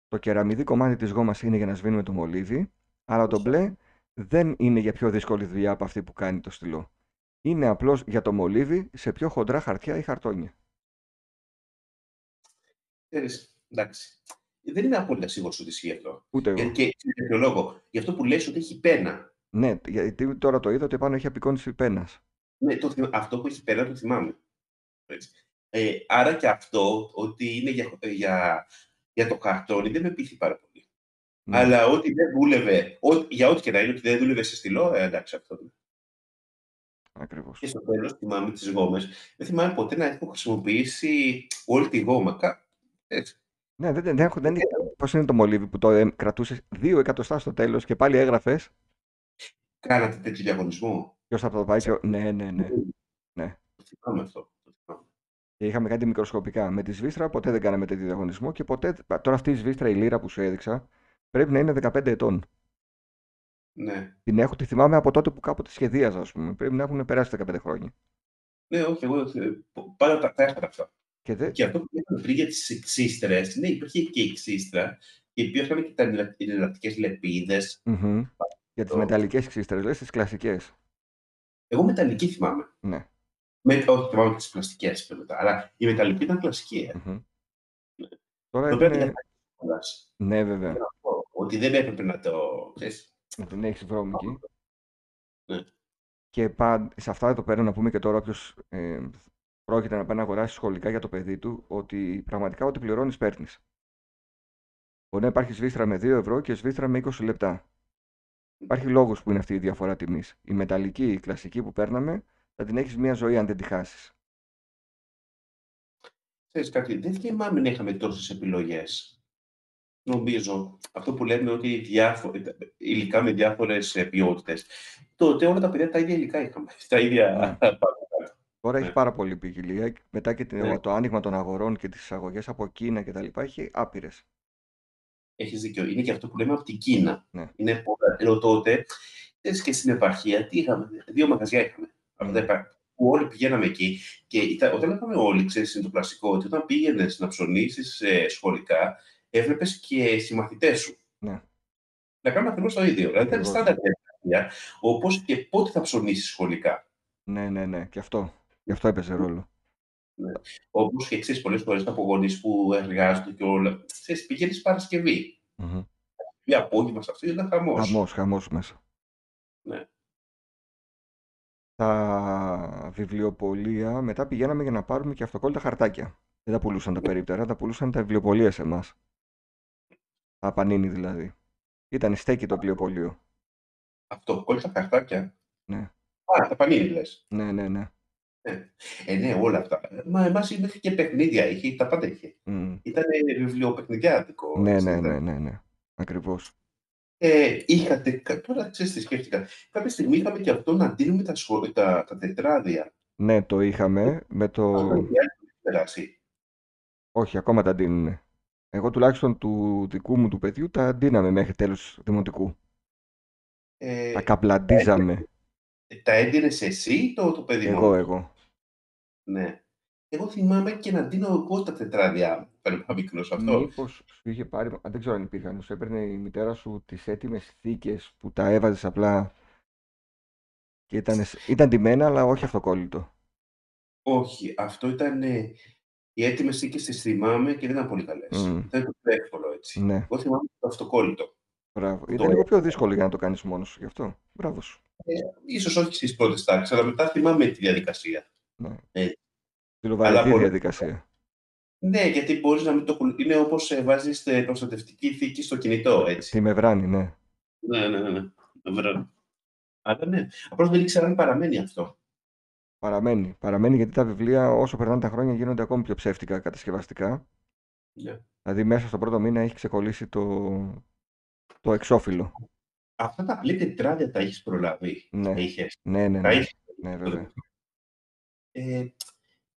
Το κεραμιδί κομμάτι της γόμας είναι για να σβήνουμε το μολύβι, αλλά το μπλε δεν είναι για πιο δύσκολη δουλειά από αυτή που κάνει το στυλό. Είναι απλώς για το μολύβι σε πιο χοντρά χαρτιά ή χαρτόνια. Ξέρεις, εντάξει. Δεν είναι απόλυτα σίγουρος ότι ισχύει αυτό. Ούτε Και, εγώ. και για ποιο λόγο. Γι' αυτό που λες ότι έχει πένα. Ναι, γιατί τώρα το είδα ότι πάνω έχει απεικόνηση πένας. Ναι, το, θυμ- αυτό που έχεις πένα το θυμάμαι. Έτσι. Ε, άρα και αυτό ότι είναι για, για, για το καρτόνι δεν με πείθει πάρα πολύ. Ναι. Αλλά ότι δεν δούλευε, ό, για ό,τι και να είναι, ότι δεν δούλευε σε στυλό, ε, εντάξει αυτό. είναι. Ακριβώς. Και στο τέλος θυμάμαι τις γόμες. Δεν θυμάμαι ποτέ να έχω χρησιμοποιήσει όλη τη γόμα. Κα... Έτσι. Ναι, δεν, δεν, έχω, δεν, πώς είναι το μολύβι που το ε, κρατούσες δύο εκατοστά στο τέλος και πάλι έγραφες; Κάνατε τέτοιο διαγωνισμό. Ποιος θα το πάει πιο... Ναι, ναι, ναι. Ναι. Το θυμάμαι αυτό. Το θυμάμαι. Και είχαμε κάτι μικροσκοπικά. Με τη σβίστρα ποτέ δεν κάναμε τέτοιο διαγωνισμό και ποτέ. Τώρα αυτή η σβίστρα, η λύρα που σου έδειξα, πρέπει να είναι 15 ετών. Ναι. Την έχω, τη θυμάμαι από τότε που κάποτε σχεδίαζα, ας πούμε. Πρέπει να έχουν περάσει 15 χρόνια. Ναι, όχι, εγώ ε, πάντα τα, τα έφερα αυτά. Και δε... Και αυτό που είπαμε πριν για τις εξίστρες, ναι, υπήρχε και η εξίστρα και υπήρχαν και τα εναλλακτικέ λεπίδες. Μμμ. Για τις Το- μεταλλικές ξύστρε, λες τις κλασικές. Εγώ μεταλλική θυμάμαι. Ναι. Με, όχι, θυμάμαι τις πλαστικές μετά. Αλλά η μεταλλική ήταν κλασική. Ε. Μμμ. Τώρα Το πρέπει έχουν. να φαντάσει. Ναι, βέβαια. Ότι δεν έπρεπε να το. Ξέρεις, Να την έχεις βρώμικη. Ναι. Και πα... σε αυτά εδώ πέρα να πούμε και τώρα όποιος ε, πρόκειται να πάει να αγοράσει σχολικά για το παιδί του, ότι πραγματικά ό,τι πληρώνεις παίρνεις. Μπορεί να υπάρχει σβίστρα με 2 ευρώ και σβίστρα με 20 λεπτά. Υπάρχει λόγος που είναι αυτή η διαφορά τιμής. Η μεταλλική, η κλασική που παίρναμε, θα την έχεις μία ζωή αν δεν τη χάσεις. Ξέρεις κάτι, δεν θυμάμαι να είχαμε τόσες επιλογές. Νομίζω, αυτό που λέμε ότι διάφο... υλικά με διάφορες ποιότητες. Τότε όλα τα παιδιά τα ίδια υλικά είχαμε. Τα ίδια Ναι. Τώρα έχει Ναι. πάρα πολύ ποικιλία. Μετά και την- Ναι. το άνοιγμα των αγορών και τις εισαγωγές από Κίνα και τα λοιπά έχει άπειρες. Έχεις δίκιο. Είναι και αυτό που λέμε από την Κίνα. Ναι. Είναι πολλά. Ενώ τότε, ξέρεις, και στην επαρχία, τι είχαμε, δύο μαγαζιά είχαμε. Αυτά τα Mm. επα- που όλοι πηγαίναμε εκεί. Και ήταν, όταν λέγαμε όλοι, ξέρεις, είναι το κλασικό, ότι όταν πήγαινες να ψωνίσεις ε, σχολικά, έβλεπες και συμμαθητές σου. Ναι. Να κάνουν ακριβώς το ίδιο. Δηλαδή ήταν Ακριβώς. στάνταρ διαδικασία, όπως και πότε θα ψωνίσεις σχολικά. Ναι, ναι, ναι. Και αυτό. Γι' αυτό έπαιζε ρόλο. Όπως και εξή, πολλές φορές από γονείς που εργάζονται και όλα. Ξέρεις, πηγαίνεις Παρασκευή. Μμμ. Ή απόγευμα σε αυτό ήταν χαμός. Χαμός, χαμός μέσα. Ναι. Τα βιβλιοπωλεία μετά πηγαίναμε για να πάρουμε και αυτοκόλλητα χαρτάκια. Δεν τα πουλούσαν τα περίπτερα, τα πουλούσαν τα βιβλιοπωλεία σε εμάς. Τα πανίνι δηλαδή. Ήταν στέκι το βιβλιοπωλείο. Αυτό, κόλλησα χαρτάκια. Ναι. Α, τα πανίνι λες. Ναι, ναι, ναι. Ε, ναι, όλα αυτά. Μα εμάς είχε και παιχνίδια, είχε, τα πάντα είχε. Μμ. Ήταν βιβλιοπαιχνιδιάτικο. Ναι, έτσι, ναι, ήταν. ναι, ναι, ναι. Ακριβώς. Ε, είχατε, κα- τώρα ξέρεις τι σκέφτηκα. Κάποια στιγμή είχαμε και αυτό να δίνουμε τα, σχο- τα, τα τετράδια. Ναι, το είχαμε με το... Αυτό έχει περάσει. Όχι, ακόμα τα ντύνουνε. Εγώ τουλάχιστον του δικού μου του παιδιού τα ντύναμε μέχρι τέλος δημοτικού. Ε, Τα καπλαντίζαμε. Τα έδινες εσύ ή το, το παιδί Εγώ, μόνο; εγώ. Ναι. Εγώ θυμάμαι και να δίνω εγώ τα τετράδια. Παίρνω μικρός αυτό. Μήπως σου είχε πάρει, α, δεν ξέρω αν υπήρχαν, σου έπαιρνε η μητέρα σου τις έτοιμες θήκες που τα έβαζες απλά και ήταν, ήταν ντυμένα αλλά όχι αυτοκόλλητο; Όχι, αυτό ήταν. ε, οι έτοιμες θήκες τις θυμάμαι και δεν ήταν πολύ καλές. Μμ. Ήταν το πιο εύκολο έτσι. Ναι, Εγώ θυμάμαι το αυτοκόλλητο. Μπράβο. Το Ήταν λίγο πιο δύσκολο για να το κάνεις μόνος σου γι' αυτό. Μπράβο σου. Ίσως όχι στις πρώτες τάξεις, αλλά μετά θυμάμαι τη διαδικασία. Ναι. Ε, Ψιλοβαρετή αλλά πολύ- διαδικασία. Ναι, γιατί μπορείς να μην το κουλ- Είναι όπως βάζεις προστατευτική θήκη στο κινητό, έτσι. Τη μεβράνη, ναι. Ναι, ναι, ναι. ναι. Βέβαια. Αλλά ναι, απλώς δεν ήξερα αν παραμένει αυτό. Παραμένει. Παραμένει γιατί τα βιβλία όσο περνάνε τα χρόνια γίνονται ακόμη πιο ψεύτικα κατασκευαστικά. Ναι. Δηλαδή μέσα στο πρώτο μήνα έχει ξεκολλήσει το, το εξώφυλλο. Αυτά τα απλή τετράδια τα έχεις προλάβει. Ναι. Τα είχες. Ναι, ναι, Τα ναι. είχες. Ναι, βέβαια. Ε,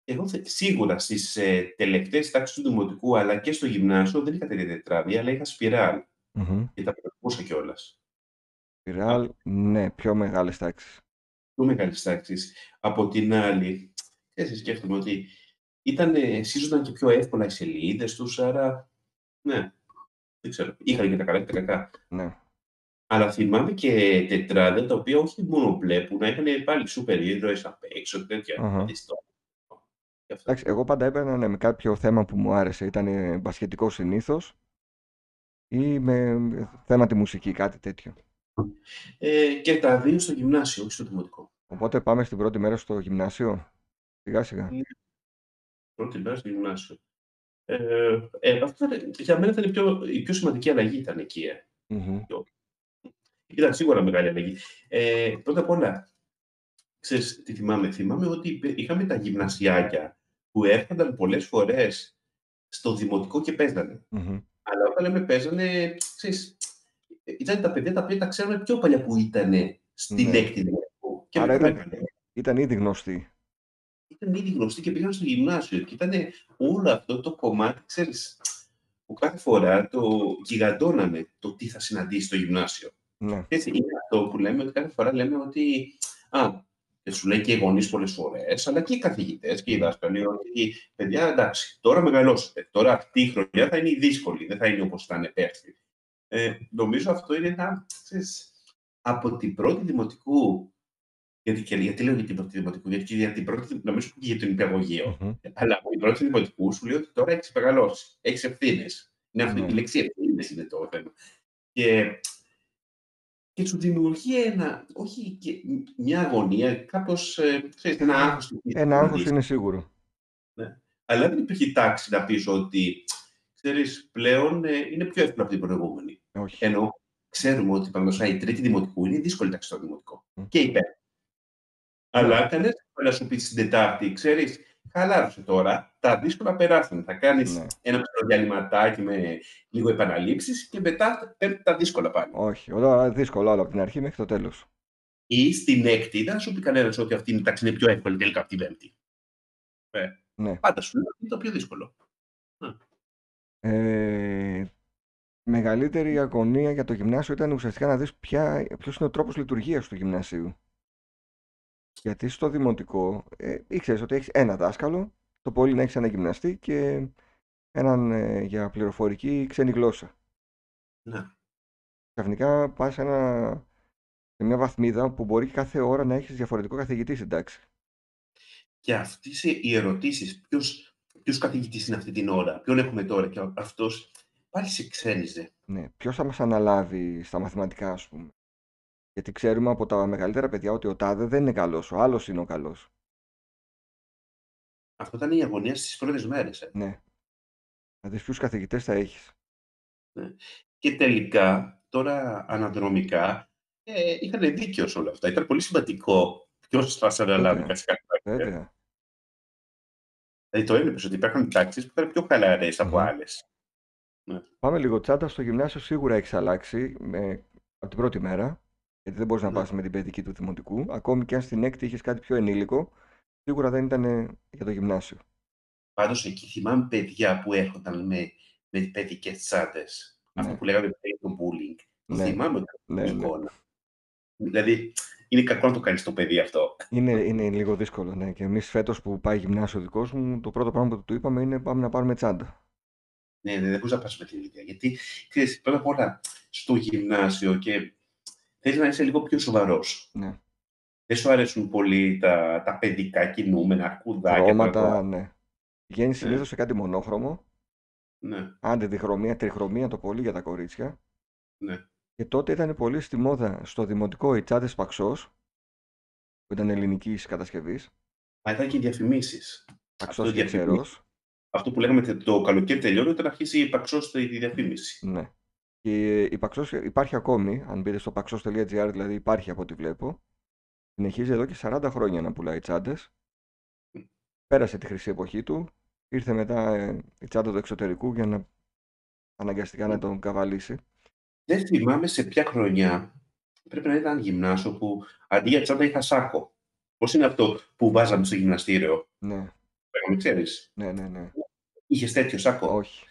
εγώ θε- σίγουρα στις ε, τελευταίες τάξεις του δημοτικού αλλά και στο γυμνάσιο δεν είχα τέτοια τετράδια, αλλά είχα σπιράλ Μμμ. και τα προτιμούσα κιόλας. Σπιράλ, ναι, πιο μεγάλες τάξεις. Πιο μεγάλη τάξη. Από την άλλη, έτσι σκέφτομαι ότι ήταν, ε, σύζονταν και πιο εύκολα οι σελίδες τους, άρα. Ναι, δεν ξέρω. Είχαν και τα καλά και τα κακά. Ναι. Αλλά θυμάμαι και τετράδια τα οποία όχι μόνο μπλε, που να είχαν πάλι σούπερ ήρωες απ' έξω, τέτοια. Αχα. Δηλαδή, στο- και αυτά. Εντάξει, εγώ πάντα έπαιρνα ναι, με κάποιο θέμα που μου άρεσε. Ήταν ε, μπασχετικό συνήθως ή με θέμα τη μουσική, κάτι τέτοιο. Ε, και τα δύο στο γυμνάσιο, όχι στο δημοτικό. Οπότε πάμε στην πρώτη μέρα στο γυμνάσιο. Σιγά σιγά. Πρώτη μέρα στο γυμνάσιο. Ε, ε, αυτό ήταν, για μένα ήταν η πιο, η πιο σημαντική αλλαγή ήταν εκεί. Ε. Μμμ. Ήταν σίγουρα μεγάλη αλλαγή. Ε, πρώτα απ' όλα, ξέρεις τι θυμάμαι. Θυμάμαι ότι υπέ- είχαμε τα γυμνασιάκια που έρχονταν πολλές φορές στο δημοτικό και παίζανε. Μμμ. Αλλά όταν λέμε παίζανε, ξέρεις, ήταν τα παιδιά τα οποία τα ξέραμε πιο παλιά που ήταν στην Ναι. έκτη δημοτικού. Και Άρα μετά ήταν- έκανε. Ήταν ήδη γνωστή. Ήταν ήδη γνωστοί και πήγαν στο γυμνάσιο. Και ήταν όλο αυτό το κομμάτι, ξέρεις, που κάθε φορά το γιγαντώναμε το τι θα συναντήσει στο γυμνάσιο. Ναι. Και έτσι είναι αυτό που λέμε ότι κάθε φορά λέμε ότι. Α, και σου λέει και οι γονείς πολλές φορές, αλλά και οι καθηγητές και οι δάσκαλοι, ότι παιδιά, εντάξει, τώρα μεγαλώσετε. Τώρα αυτή η χρονιά θα είναι η δύσκολη, δεν θα είναι όπως ήταν πέρσι. Ε, νομίζω αυτό είναι ένα. Ξέρεις, από την πρώτη δημοτικού. Γιατί, και, γιατί λέω για την πρώτη δημοτικού, γιατί και για την πρώτη, νομίζω και για τον υπηαγωγείο. Μμμ. Αλλά από την πρώτη δημοτικού σου λέει ότι τώρα έχεις μεγαλώσει. Έχεις ευθύνες. Είναι αυτή Ναι. η λέξη ευθύνες είναι το θέμα. Και, και σου δημιουργεί ένα, όχι και μια αγωνία, κάπως ένα άγχος. Ένα άγχος είναι σίγουρο. Αλλά δεν υπήρχε τάξη να πεις ότι ξέρεις, πλέον ε, είναι πιο εύκολο από την προηγούμενη. Όχι. Ενώ ξέρουμε ότι παραδοσιακά η τρίτη δημοτικού είναι δύσκολη τάξη στο δημοτικό. Μμ. Και υπέρ. Αλλά κανένας δεν μπορεί να σου πει στην Τετάρτη, ξέρεις, χαλάρωσε τώρα. Τα δύσκολα περάσουν. Θα κάνεις Ναι. ένα μικρό διαλυματάκι με λίγο επαναλήψεις και μετά παίρνει τα δύσκολα πάλι. Όχι, όλα δύσκολα όλα από την αρχή μέχρι το τέλος. Ή στην έκτη, δεν θα σου πει κανένας ότι αυτή η τάξη είναι πιο εύκολη τελικά από την πέμπτη. Ε, Ναι. πάντα σου λέει ότι είναι το πιο δύσκολο. Ε, μεγαλύτερη αγωνία για το γυμνάσιο ήταν ουσιαστικά να δεις ποια, ποιος είναι ο τρόπος λειτουργίας του γυμνασίου. Γιατί στο δημοτικό ε, ήξερες ότι έχεις ένα δάσκαλο, το πολύ να έχεις ένα γυμναστή και έναν ε, για πληροφορική ξένη γλώσσα. Ναι. Ξαφνικά πας σε, ένα, σε μια βαθμίδα που μπορεί κάθε ώρα να έχεις διαφορετικό καθηγητή στην τάξη. Και αυτές οι ερωτήσεις, ποιος καθηγητής είναι αυτή την ώρα, ποιον έχουμε τώρα και αυτός, πάλι σε ξένιζε. Ναι, ποιος θα μας αναλάβει στα μαθηματικά, ας πούμε. Γιατί ξέρουμε από τα μεγαλύτερα παιδιά ότι ο τάδε δεν είναι καλός, ο άλλος είναι ο καλός. Αυτό ήταν η αγωνία στις πρώτες μέρες. Ε. Ναι. Να δεις ποιους καθηγητές θα έχεις. Και τελικά, τώρα αναδρομικά, ε, είχαν δίκιο σε όλα αυτά. Ήταν πολύ σημαντικό ποιος θα σε αναλάβει Βέβαια. βασικά. Βέβαια. Δηλαδή το έβλεπες ότι υπάρχουν τάξει που ήταν πιο χαλαρέ από Μμμ. άλλες. Πάμε λίγο τσάντα. Στο γυμνάσιο σίγουρα έχεις αλλάξει με... από την πρώτη μέρα. Γιατί δεν μπορείς να Ναι. πας με την παιδική του δημοτικού. Ακόμη και αν στην έκτη είχες κάτι πιο ενήλικο, σίγουρα δεν ήταν ε, για το γυμνάσιο. Πάντως εκεί θυμάμαι παιδιά που έρχονταν με, με παιδικές τσάντες. Αυτό Ναι. που λέγαμε πριν το bullying. Το Ναι. θυμάμαι ότι Ναι, ήταν ναι. εικόνα. Δηλαδή, είναι κακό να το κάνεις το παιδί αυτό. Είναι, είναι λίγο δύσκολο, ναι. Και εμείς φέτος που πάει γυμνάσιο δικός μου, το πρώτο πράγμα που του είπαμε είναι πάμε να πάρουμε τσάντα. Ναι, ναι, δεν μπορεί να πας με την ηλικία. Γιατί ξέρεις, πρώτα απ' όλα στο γυμνάσιο και θέλει να είσαι λίγο πιο σοβαρός. Ναι. Δεν σου αρέσουν πολύ τα, τα παιδικά κινούμενα, αρκουδάκια. Χρώματα, πράγματα. ναι. Πηγαίνεις συνήθως σε κάτι μονόχρωμο. Ναι, Άντε διχρωμία, τριχρωμία το πολύ για τα κορίτσια. ναι. Και τότε ήταν πολύ στη μόδα στο δημοτικό οι τσάντες Παξός, που ήταν ελληνικής κατασκευής. Μα ήταν και οι διαφημίσεις. Παξός Αυτό και διαφημί- ξερό. Αυτό που λέγαμε τε- το καλοκαίρι τελειώνει όταν αρχίσει η παξός στη διαφήμιση. Ναι. Και η Παξός υπάρχει ακόμη, αν μπείτε στο paxos.gr, δηλαδή υπάρχει από ό,τι βλέπω. Συνεχίζει εδώ και 40 χρόνια να πουλάει τσάντες. Πέρασε τη χρυσή εποχή του. Ήρθε μετά ε, η τσάντα του εξωτερικού για να αναγκαστικά να τον καβαλήσει. Δεν θυμάμαι σε ποια χρονιά πρέπει να ήταν γυμνάσιο που αντί για τσάντα είχα σάκο. Πώς είναι αυτό που βάζαμε στο γυμναστήριο, Ναι, Λέγαμε, ξέρεις; ναι, ναι, ναι. Είχες τέτοιο σάκο; Όχι.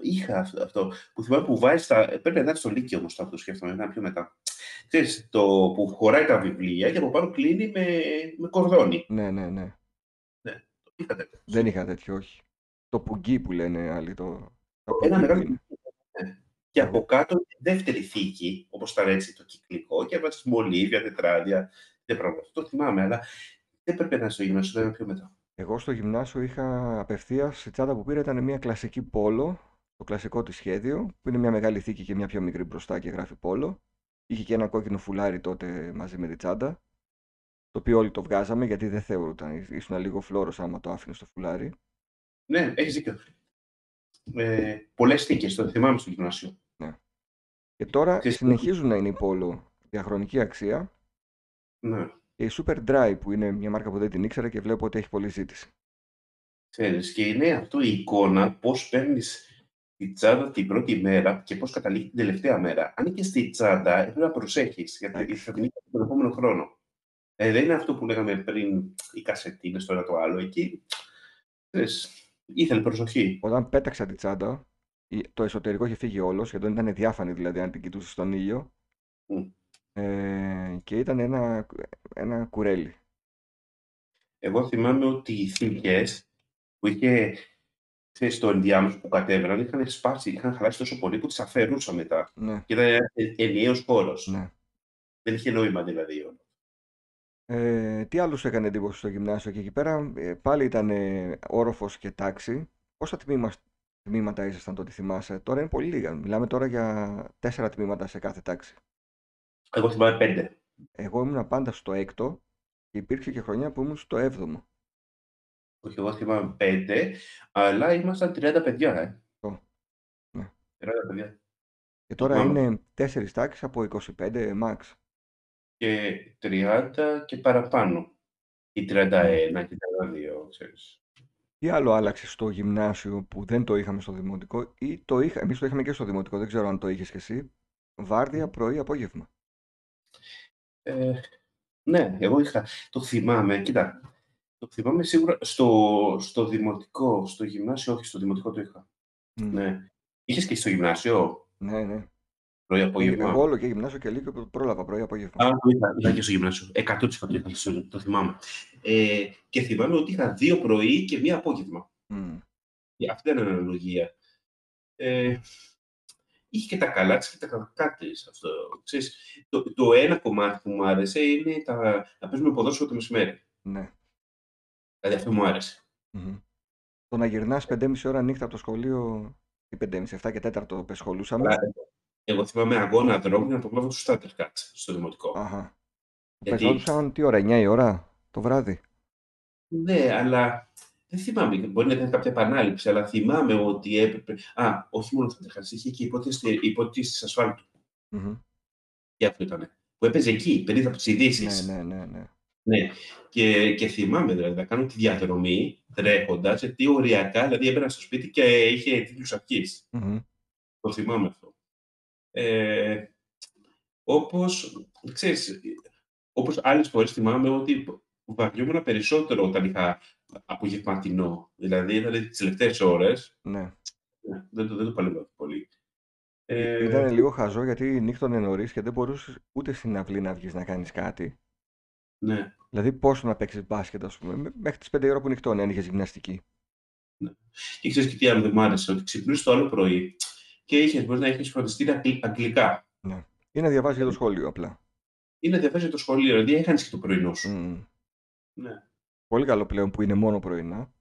Είχα αυτό, αυτό. Που θυμάμαι που βάζει τα. Πρέπει να ήταν στο Λύκειο όμως αυτό, το σκέφτομαι, ήταν πιο μετά. Ξέρεις, το που χωράει τα βιβλία και από πάνω κλείνει με, με κορδόνι. Ναι, ναι, ναι. Το είχα τέτοιο. Δεν είχα τέτοιο, όχι. Το πουγγί που λένε άλλοι. Το... το Ένα πουγγί μεγάλο. είναι. Και από κάτω δεύτερη θήκη, όπως τα έτσι το κυκλικό, και έβαζε μολύβια, τετράδια. Δεν πράγματα. Αυτό το θυμάμαι, αλλά δεν πρέπει να είναι στο γυμνάσιο, δεν πιο μετά. Εγώ στο γυμνάσιο είχα απευθείας η τσάντα που πήρα ήταν μια κλασική πόλο, το κλασικό τη σχέδιο, που είναι μια μεγάλη θήκη και μια πιο μικρή μπροστά και γράφει πόλο. Είχε και ένα κόκκινο φουλάρι τότε μαζί με τη τσάντα, το οποίο όλοι το βγάζαμε γιατί δεν θεωρούταν. Ήσουν λίγο φλόρος άμα το άφηνες στο φουλάρι. Ναι, έχεις δίκιο. Ε, Πολλές θήκες, το θυμάμαι στο γυμνάσιο. Και τώρα Ξέρεις τι; συνεχίζουν να είναι η πόλο διαχρονική αξία Ναι. και η Super Dry που είναι μια μάρκα που δεν την ήξερα και βλέπω ότι έχει πολλή ζήτηση. Ξέρεις, και είναι αυτό η εικόνα πώς παίρνεις τη τσάντα την πρώτη μέρα και πώς καταλήγει την τελευταία μέρα. Αν και στη τσάντα έπρεπε να προσέχεις, γιατί Εντάξει. θα την είχα τον επόμενο χρόνο. Ε, δεν είναι αυτό που λέγαμε πριν οι κασετίνες, τώρα το άλλο. Εκεί, ξέρεις, ήθελε προσοχή. Όταν πέταξα τη τσάντα, η- το εσωτερικό είχε φύγει όλος, σχεδόν ήταν διάφανη δηλαδή αν την κοιτούσες στον ήλιο. Μμ. Ε, και ήταν ένα, ένα κουρέλι. Εγώ θυμάμαι ότι οι θήκες που είχε ξέρεις, το ενδιάμεσο που κατέβαιναν είχαν σπάσει, είχαν χαλάσει τόσο πολύ που τις αφαιρούσα μετά. Ναι, Και ήταν ε- ενιαίος χώρος. ναι. Δεν είχε νόημα δηλαδή. όλο. Ε, τι άλλο σου έκανε εντύπωση στο γυμνάσιο και εκεί πέρα, ε, πάλι ήταν ε, όροφος και τάξη. Πόσα τμήμα, τμήματα ήσασταν τότε θυμάσαι, τώρα είναι πολύ λίγα. Μιλάμε τώρα για τέσσερα τμήματα σε κάθε τάξη. Εγώ θυμάμαι πέντε. Εγώ ήμουν πάντα στο έκτο και υπήρξε και χρονιά που ήμουν στο έβδομο. Όχι, εγώ θυμάμαι πέντε, αλλά ήμασταν 30 παιδιά, ε. Ω, ναι. 30 παιδιά. Και τώρα Θυμάμαι. είναι τέσσερις τάξεις από 25 max. Και 30 και παραπάνω. Ή 31 και 32, ξέρεις. Τι άλλο άλλαξε στο γυμνάσιο που δεν το είχαμε στο δημοτικό ή το είχα, εμείς το είχαμε και στο δημοτικό, δεν ξέρω αν το είχες και εσύ. Βάρδια πρωί, απόγευμα. Ε, ναι, εγώ είχα, το θυμάμαι, κοίτα, το θυμάμαι σίγουρα στο, στο δημοτικό, στο γυμνάσιο, όχι, στο δημοτικό το είχα. Μμ. Ναι. Είχες και στο γυμνάσιο, Ναι, ναι. πρωί Ε, απόγευμα. Εγώ όλο και γυμνάσιο και λίγο και πρόλαβα πρωί, απόγευμα. Α, το είχα, είχα και στο γυμνάσιο. 100% είχα, στο- το θυμάμαι. Ε, και θυμάμαι ότι είχα δύο πρωί και μία απόγευμα. Μμ. Ε, Αυτή ήταν η αναλογία. Ε, είχε και τα καλά της και τα κακά της αυτό. Ξέρεις, το, το ένα κομμάτι που μου άρεσε είναι τα, να παίζουμε ποδόσφαιρο το μεσημέρι. Ναι. Δηλαδή αυτό μου άρεσε. Μμμ. Το να γυρνάς 5,5 ώρα νύχτα από το σχολείο, ή 5,5, 7 και 4 που σχολούσαμε. Αλλά εγώ θυμάμαι αγώνα δρόμου για να προλάβω του starter cuts στο δημοτικό. Αχα. Γιατί- Πεθόντουσαν τι ώρα, 9 η ώρα το βράδυ; Ναι, αλλά δεν θυμάμαι. Μπορεί να ήταν κάποια επανάληψη, αλλά θυμάμαι ότι έπρεπε. Α, όχι μόνο starter cuts, είχε και υπόθεση, υπόθεση ασφάλτου. Μμμ. Και αυτό ήταν. Που έπαιζε εκεί, περίπου από τις ειδήσεις. Ναι, ναι, ναι, ναι. Ναι. Και, και θυμάμαι δηλαδή να κάνω τη διαδρομή τρέχοντας, γιατί οριακά δηλαδή έμπαινα στο σπίτι και είχε τίτλους αρχής. Μμμ. Το θυμάμαι αυτό. Ε, όπως, ξέρεις, όπως άλλες φορές θυμάμαι ότι βαριόμουν περισσότερο όταν είχα απογευματινό. Δηλαδή, δηλαδή τις τελευταίες ώρες, Ναι. ναι, δεν το, δεν το παλεύω πολύ. Ε, Ήταν λίγο χαζό γιατί νύχτωνε νωρίς και δεν μπορούσες ούτε στην αυλή να βγεις να κάνεις κάτι. Ναι. Δηλαδή, πόσο να παίξεις μπάσκετ, ας πούμε, μέ- μέχρι τις 5 η ώρα που νυχτώνει, αν είχες γυμναστική. Και ξέρεις και τι άλλο δεν μου άρεσε, ότι ξυπνούσες το άλλο πρωί και είχες, μπορείς να έχεις φροντιστήρια αγγλ- αγγλικά. Ή να διαβάζεις για το σχόλιο απλά. Ή να διαβάζεις το σχολείο, δηλαδή έχανες και το πρωινό σου. Μμμ. Ναι. Πολύ καλό πλέον που είναι μόνο πρωινά.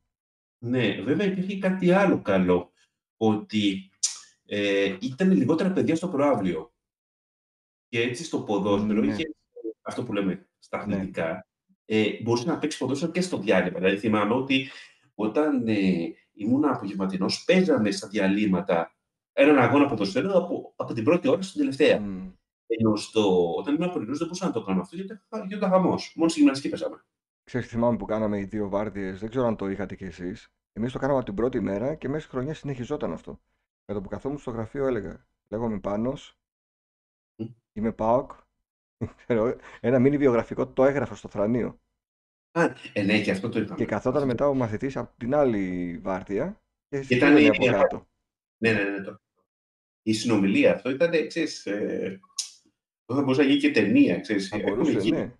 Ναι, βέβαια υπήρχε κάτι άλλο καλό, ότι ε, ήταν λιγότερα παιδιά στο προάβλιο. Και έτσι στο ποδόσφαιρο Ναι. είχες αυτό που λέμε στα αθλητικά, ε, μπορούσε να παίξει ποδόσφαιρο και στο διάλειμμα. Δηλαδή θυμάμαι ότι όταν ε, ήμουν απογευματινός, παίζαμε στα διαλύματα έναν αγώνα ποδοσφαίρου από, από την πρώτη ώρα στην τελευταία. Μμ. Ενώ στο, όταν ήμουν πρωινό δεν μπορούσα να το κάνω αυτό γιατί γινόταν χαμός. Μόνος στη γυμναστική παίζαμε. Ξέρεις, θυμάμαι που κάναμε οι δύο βάρδιες, δεν ξέρω αν το είχατε κι εσείς. Εμείς το κάναμε από την πρώτη μέρα και μέσα στη χρονιά συνεχιζόταν αυτό. Με το που καθόμουν στο γραφείο έλεγα, λέγομαι Πάνος, Μμ. είμαι ΠΑΟΚ, Ξέρω, ένα μίνι βιογραφικό το έγραφα στο θρανείο. Α, ε, ναι, και αυτό το είπαμε. Και καθόταν μετά ο μαθητής από την άλλη βάρδια και Ήταν στείλανε η- από κάτω. Ναι, ναι, ναι. Το... Η συνομιλία αυτό ήταν, ξέρεις, ε, αυτό θα μπορούσε να γίνει και ταινία, ξέρεις. Θα Έχουν μπορούσε, γίνει, ναι.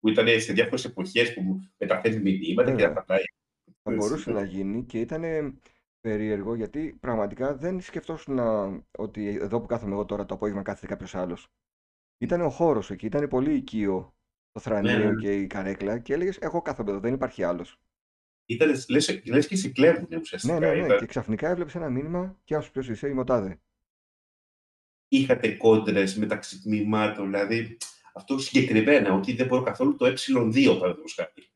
Που ήταν σε διάφορες εποχές που μεταφέρει μηνύματα και Βέβαια. τα πατάει. Θα Έτσι, μπορούσε ναι. να γίνει και ήταν περίεργο γιατί πραγματικά δεν σκεφτόσουν ότι εδώ που κάθομαι εγώ τώρα το απόγευμα κάθεται κάποιος άλλος. Ήταν ο χώρος εκεί, ήταν πολύ οικείο το θρανείο Ναι, ναι. και η καρέκλα και έλεγες: Εγώ κάθομαι εδώ, δεν υπάρχει άλλος. Ήταν, λες, λες και σε κλέβουν ουσιαστικά. Ναι, ναι, ναι. Ήταν- Και ξαφνικά έβλεψε ένα μήνυμα και άσου ποιος είσαι, είμαι ο τάδε. Είχατε κόντρες μεταξύ τμήματων, δηλαδή αυτό συγκεκριμένα, ότι δεν μπορώ καθόλου το ε2, παραδείγματος χάρη.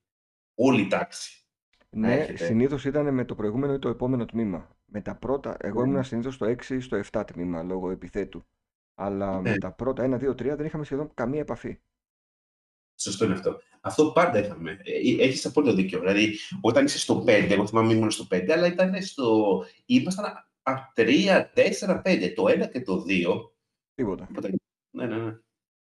Όλη η τάξη. Ναι, έχετε. συνήθως ήταν με το προηγούμενο ή το επόμενο τμήμα. Με τα πρώτα, εγώ Ναι. ήμουν συνήθως στο 6 ή στο 7 τμήμα λόγω επιθέτου. Αλλά Ναι. με τα πρώτα 1, 2, 3 δεν είχαμε σχεδόν καμία επαφή. Σωστό είναι αυτό. Αυτό πάντα είχαμε. Ε, Έχεις απόλυτο δίκιο. Δηλαδή, όταν είσαι στο 5, εγώ θυμάμαι ήμουν στο 5, αλλά ήταν στο. ήμασταν α, 3, 4, 5. Το 1 και το 2. Τίποτα. Οπότε, ναι, ναι, ναι.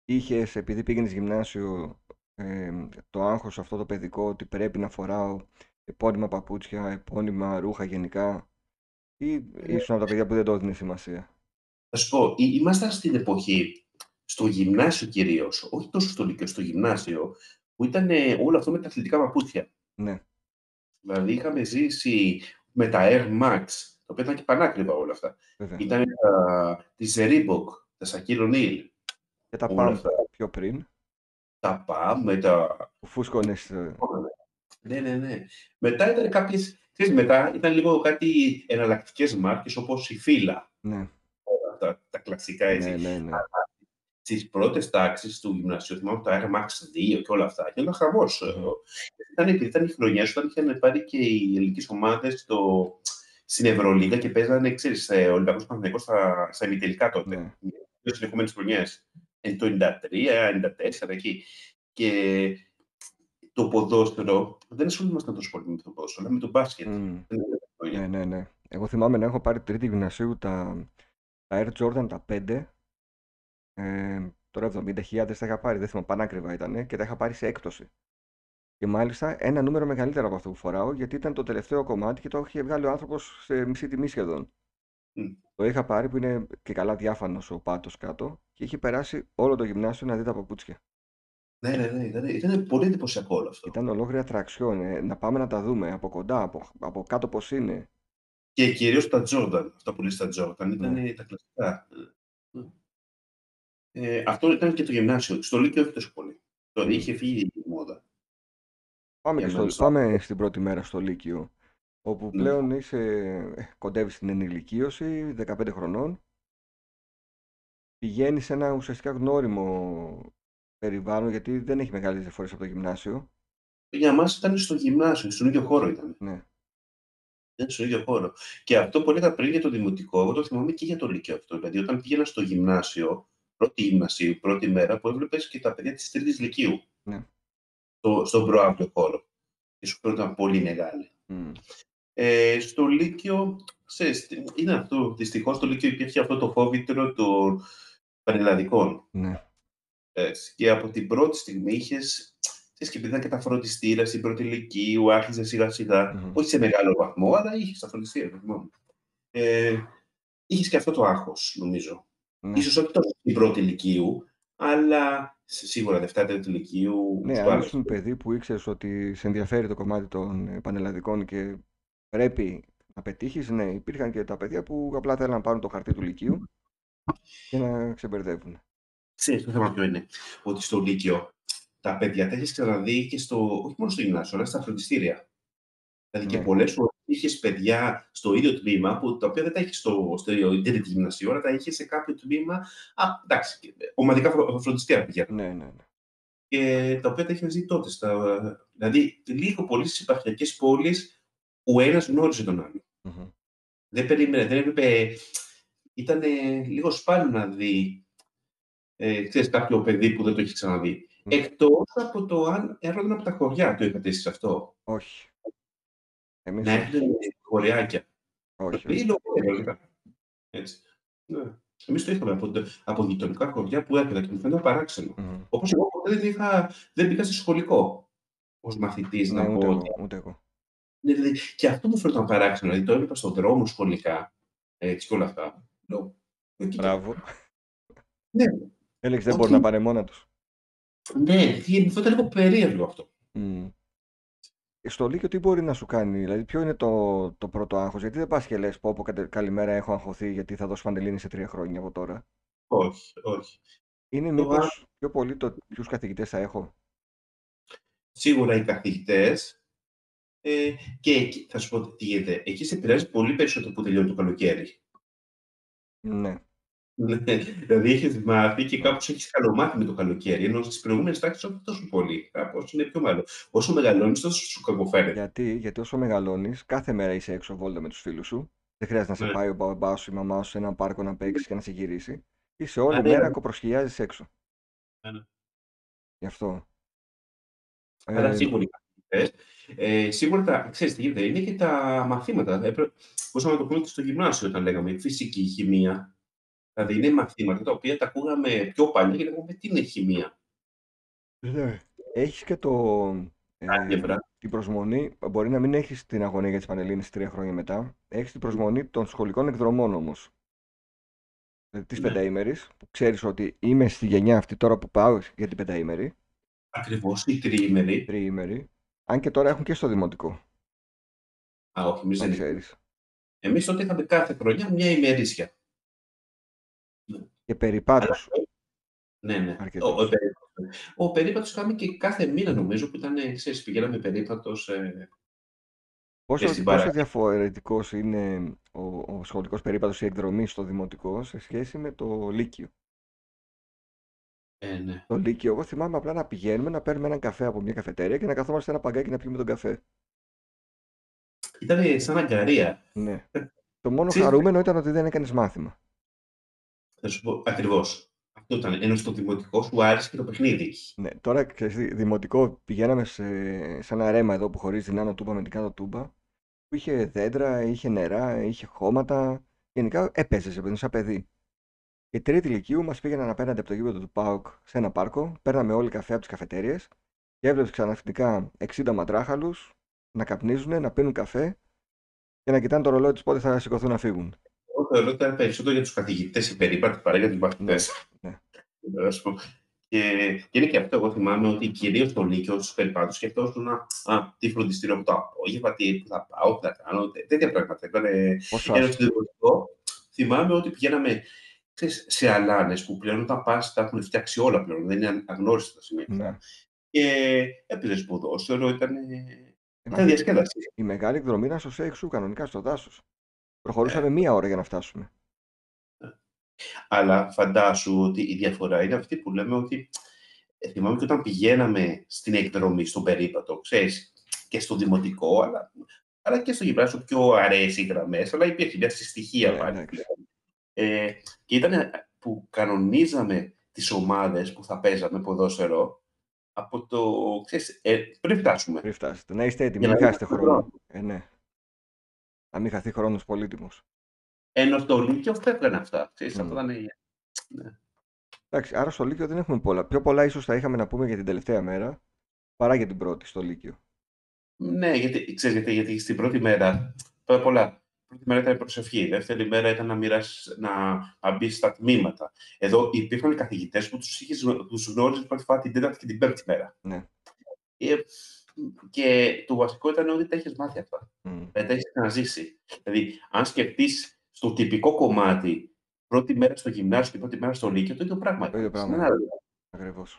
Είχες, επειδή πήγαινες γυμνάσιο, ε, το άγχος αυτό το παιδικό ότι πρέπει να φοράω επώνυμα παπούτσια, επώνυμα ρούχα γενικά. Ή ήσουν από τα παιδιά που δεν το έδινε σημασία; Θα σου πω, ή- ήμασταν στην εποχή, στο γυμνάσιο κυρίως, όχι τόσο στο λύκειο, στο γυμνάσιο, που ήταν ε, όλο αυτό με τα αθλητικά παπούτσια. Ναι. Δηλαδή, είχαμε ζήσει με τα Air Max, τα οποία ήταν και πανάκριβα όλα αυτά. Βέβαια. Ήταν τα, τη Reebok, τα Shaquille O'Neal, Και τα όλα pump αυτά. πιο πριν, τα PAM, με τα που φούσκωνε. Ναι, ναι, ναι. Μετά ήταν κάποιες. μετά ήταν λίγο κάτι εναλλακτικές μάρκες όπως η φύλλα. Ναι, Τα, τα κλασικά έτσι. ναι, ναι, ναι. Στις πρώτες τάξεις του γυμνασίου, θυμάμαι το Air Max 2 και όλα αυτά. Και ήταν χαμός. Μμμ. Ήταν, επειδή ήταν οι χρονιέ όταν είχαν πάρει και οι ελληνικές ομάδες στο, στην Ευρωλίγα και παίζανε, ξέρεις, ε, Ολυμπιακός Παναθηναϊκός στα, στα ημιτελικά τότε. Ναι. Δύο συνεχόμενες χρονιές. Ε, το 93, 94, εκεί. Και το ποδόσφαιρο, δεν ασχολούμασταν τόσο πολύ με το ποδόσφαιρο, αλλά με το μπάσκετ. Μμ. Δεν είναι χρόνια. Ναι, ναι, ναι. Εγώ θυμάμαι να έχω πάρει τρίτη γυμνασίου τα, τα Air Jordan τα 5. Ε, τώρα 70.000 τα είχα πάρει, δεν θυμάμαι, πανάκριβα ήταν και τα είχα πάρει σε έκπτωση. Και μάλιστα ένα νούμερο μεγαλύτερο από αυτό που φοράω, γιατί ήταν το τελευταίο κομμάτι και το είχε βγάλει ο άνθρωπος σε μισή τιμή σχεδόν. Μμ. Το είχα πάρει που είναι και καλά διάφανος ο πάτος κάτω και είχε περάσει όλο το γυμνάσιο να δει τα παπούτσια. Ναι, ναι, ναι, ήταν, ήταν πολύ εντυπωσιακό όλο αυτό. Ήταν ολόκληρη ατραξιόν. Ε, να πάμε να τα δούμε από κοντά, από, από κάτω πώς είναι. Και κυρίως τα Jordan, αυτά που λες τα Jordan, ήταν Ναι. τα κλασικά. Ε, αυτό ήταν και το γυμνάσιο. Στο Λύκειο όχι τόσο πολύ. Το Μμ. είχε φύγει η μόδα. Πάμε, Για και μένα στο, στο- πάμε στην πρώτη μέρα στο Λύκειο, όπου Ναι. πλέον είσαι, ε, κοντεύεις στην ενηλικίωση, 15 χρονών. Πηγαίνεις σε ένα ουσιαστικά γνώριμο περιβάλλον, γιατί δεν έχει μεγάλες διαφορές από το γυμνάσιο. Για μας ήταν στο γυμνάσιο, στον ίδιο χώρο ήταν. Ναι. Ήταν στον ίδιο χώρο. Και αυτό που έλεγα πριν για το δημοτικό, εγώ το θυμάμαι και για το Λύκειο αυτό. Δηλαδή, όταν πήγαινα στο γυμνάσιο, πρώτη γυμνασίου, πρώτη μέρα, που έβλεπες και τα παιδιά της τρίτης Λυκείου. Ναι. Στο, στον προάβλιο χώρο. Η σου ήταν πολύ μεγάλη. Μμ. Ε, στο Λύκειο, ξέρεις, τι- είναι αυτό. Δυστυχώς στο Λύκειο υπήρχε αυτό το φόβητρο των πανελλαδικών. Ναι. Έτσι. Και από την πρώτη στιγμή είχες. Και επειδή ήταν και τα φροντιστήρα στην πρώτη ηλικίου, άρχιζε σιγά σιγά, Μμμ. όχι σε μεγάλο βαθμό, αλλά είχε τα φροντιστήρα. το θυμάμαι. Ε, είχες και αυτό το άγχος, νομίζω. Ναι. Ίσως όχι τόσο στην πρώτη ηλικίου, αλλά σε- σίγουρα Δευτέρα Τρίτη ηλικίου. Ναι, στο αν άλλο. ήσουν παιδί που ήξερες ότι σε ενδιαφέρει το κομμάτι των ε, πανελλαδικών και πρέπει να πετύχεις, ναι, υπήρχαν και τα παιδιά που απλά θέλαν να πάρουν το χαρτί του Λυκείου και να ξεμπερδεύουν. Ξέρεις το θέμα ποιο είναι. Ότι στο Λύκειο τα παιδιά τα έχεις ξαναδεί και στο, όχι μόνο στο γυμνάσιο, αλλά στα φροντιστήρια. Δηλαδή Ναι. και πολλές φορές είχες παιδιά στο ίδιο τμήμα που τα οποία δεν τα είχε στο, στο τρίτη γυμνασίου, αλλά τα είχες σε κάποιο τμήμα. Α, εντάξει, ομαδικά φρο- φροντιστήρια πηγαίνουν. Ναι, ναι, ναι. Και τα οποία τα είχες δει τότε. Στα, δηλαδή, λίγο πολύ στις επαρχιακές πόλεις, ο ένας γνώριζε τον άλλον. Μμμ. Δεν περίμενε, δεν έπρεπε. Ήταν λίγο σπάνιο να δει ε, ξέρεις, κάποιο παιδί που δεν το έχεις ξαναδεί. Ναι. Εκτός από το αν έρχονταν από τα χωριά. Το είχατε εσείς αυτό. Όχι. Εμείς Να όχι. έρχονται χωριάκια. όχι, Ή όχι. λογικά. Έτσι. Ναι. Εμείς το είχαμε από, από γειτονικά χωριά που έρχονταν και μου φαίνεται παράξενο. Μμμ. Όπως εγώ ποτέ δεν, είχα, δεν πήγα σε σχολικό ως μαθητής Ναι, να ούτε πω. εγώ, ότι- ούτε εγώ. Ναι, δηλαδή, και αυτό μου φαίνονταν παράξενο. Δηλαδή το έβλεπα στον δρόμο σχολικά έτσι και όλα αυτά. Λέω, «Ε, κοίτα, Μπράβο. Ναι, Έλεγε δεν ΟΚ. μπορεί να πάνε μόνα τους. Ναι, τι- μου φαίνεται λίγο περίεργο αυτό. Στο Λύκειο τι μπορεί να σου κάνει, δηλαδή ποιο είναι το, το πρώτο άγχος, γιατί δεν πας και λες πω πω κατε- καλημέρα έχω αγχωθεί γιατί θα δώσω Πανελλήνιες σε τρία χρόνια από τώρα. Όχι, όχι. Είναι Το μήπως πιο πολύ το ποιους καθηγητές θα έχω; Σίγουρα οι καθηγητές. Ε, και εκεί, θα σου πω τι γίνεται. Εκεί σε επηρεάζει πολύ περισσότερο που τελειώνει το καλοκαίρι. Ναι. Ναι, δηλαδή έχεις μάθει και κάπως έχεις καλομάθει με το καλοκαίρι. Ενώ στις προηγούμενες τάξεις όχι τόσο πολύ. Κάπως είναι πιο μάλλον. Όσο μεγαλώνεις, τόσο σου κακοφαίνεται. Γιατί, γιατί όσο μεγαλώνεις, κάθε μέρα είσαι έξω βόλτα με τους φίλους σου. Δεν χρειάζεται να σε Ναι. πάει ο μπαμπάς σου ή η μαμά σου σε ένα πάρκο να παίξει και να σε γυρίσει. Είσαι όλη Α, ναι, μέρα ναι. κοπροσχιλιάζεις έξω. Ναι, ναι. Γι' αυτό. Αλλά Ε, σίγουρα οι καθηγητέ. Ε, σίγουρα τα, ξέρεις τι γίνεται, είναι και τα μαθήματα. Έπρεπε, μπορούσαμε να το πούμε και στο γυμνάσιο όταν λέγαμε φυσική, χημεία. Δηλαδή είναι μαθήματα τα οποία τα ακούγαμε πιο παλιά και λέγαμε τι είναι χημεία; ναι. Έχεις και το, ε, Άλγευρα. την προσμονή, μπορεί να μην έχεις την αγωνία για τις Πανελλήνες τρία χρόνια μετά, έχεις την προσμονή των σχολικών εκδρομών όμως. Δηλαδή της Ναι. πενταήμερης, που ξέρεις ότι είμαι στη γενιά αυτή τώρα που πάω για την πενταήμερη, Ακριβώς η τριήμερη. τριήμερη, αν και τώρα έχουν και στο δημοτικό, Α, όχι, εμείς να δεν ξέρεις. Εμείς τότε είχαμε κάθε χρονιά μια ημερήσια. Και περιπάτους. Ναι, ναι. Αρκετός. Ο, ο, περίπατος. ο περίπατος είχαμε και κάθε μήνα νομίζω που ήταν, ξέρεις, πηγαίναμε περίπατος. Ε, Πόσο, στην πόσο παρά- διαφορετικός είναι ο, ο σχολικός περίπατος ή εκδρομή στο δημοτικό σε σχέση με το Λύκειο; ε, ναι. Το Λύκειο, εγώ θυμάμαι απλά να πηγαίνουμε να παίρνουμε έναν καφέ από μια καφετέρια και να καθόμαστε σε ένα παγκάκι να πιούμε τον καφέ. ήταν σαν αγκαρία. Ναι. Το μόνο Ξέρεις- χαρούμενο ήταν ότι δεν έκανες μάθημα. Θα σου πω ακριβώς. Αυτό ήταν. Ενώ στο δημοτικό σου άρεσε και το παιχνίδι. Ναι, τώρα ξέρεις, τι, δημοτικό πηγαίναμε σε, σε ένα ρέμα εδώ που χωρίζει την άνω τούμπα με την κάτω τούμπα που είχε δέντρα, είχε νερά, είχε χώματα. Γενικά έπαιζε παιδί, σαν παιδί. Η τρίτη ηλικίου μας πήγαιναν απέναντι από το γήπεδο του ΠΑΟΚ σε ένα πάρκο. Παίρναμε όλοι καφέ από τις καφετέρειε και έβλεπες ξαναφτικά 60 μαντράχαλους να καπνίζουν, να πίνουν καφέ και να κοιτάνε το ρολόι τους πότε θα σηκωθούν να φύγουν. Εγώ θεωρώ ότι ήταν περισσότερο για τους καθηγητές υπερήπαρτη παρά για τους μαθητές. ναι. Να σου πω. Και, και είναι και αυτό. Εγώ θυμάμαι ότι κυρίως στο Λύκειο, στους περιπάτους, σκεφτόσουν α, α, τι φροντιστήριο από το απόγευμα, τι που θα πάω, τι θα κάνω, τέ- τέτοια πράγματα. Ήταν Πόσο ένα άσχημο. στο δημοτικό. Θυμάμαι ότι πηγαίναμε ξέρεις, σε αλάνες που πλέον όταν πας τα έχουν φτιάξει όλα πλέον. Δεν είναι αγνώριστα τα σημεία. αυτά. Ναι. Και έπαιζες ποδόσφαιρο, ήταν, ήταν Ε, διασκέδαση. Η μεγάλη εκδρομή ήταν στο Σέιξου, κανονικά στο δάσος. Προχωρούσαμε μία ώρα για να φτάσουμε. Αλλά φαντάσου ότι η διαφορά είναι αυτή που λέμε ότι ε, θυμάμαι και όταν πηγαίναμε στην εκδρομή, στον περίπατο, ξέρεις, και στο δημοτικό, αλλά, αλλά και στο γυμνάσιο πιο αρέσει οι γραμμές, αλλά υπήρχε μια συστοιχεία Ναι, πάλι. εντάξει. Ε, και ήταν που κανονίζαμε τις ομάδες που θα παίζαμε ποδόσφαιρο από το, ξέρεις, ε, πριν φτάσουμε. Πριν φτάσετε. Να είστε έτοιμοι, Για να μην μην χάσετε χάσουμε χρόνο. Ε, ναι. Να μην χαθεί χρόνο πολύτιμο. Ενώ στο Λύκειο φεύγανε αυτά. Ξέρεις, Μμμ. αυτό ήταν... Ναι. Εντάξει, άρα στο Λύκειο δεν έχουμε πολλά. Πιο πολλά ίσως θα είχαμε να πούμε για την τελευταία μέρα παρά για την πρώτη στο Λύκειο. Ναι, γιατί, ξέρεις, γιατί, γιατί στην πρώτη μέρα, πρώτα απ' όλα, η πρώτη μέρα ήταν η προσευχή, η δεύτερη μέρα ήταν να μοιράσεις, να, να μπεις στα τμήματα. Εδώ υπήρχαν καθηγητές που τους, είχες, γνω- τους γνώριζες πρώτη φορά την τέταρτη και την πέμπτη μέρα. Ναι. Ε, και το βασικό ήταν ότι τα έχεις μάθει αυτά. Μμ. Δεν τα έχεις ξαναζήσει. Δηλαδή, αν σκεφτείς στο τυπικό κομμάτι, πρώτη μέρα στο γυμνάσιο και πρώτη μέρα στο λύκειο, το ίδιο πράγμα. Το ίδιο ήταν. πράγμα. Στην άλλη. Ακριβώς.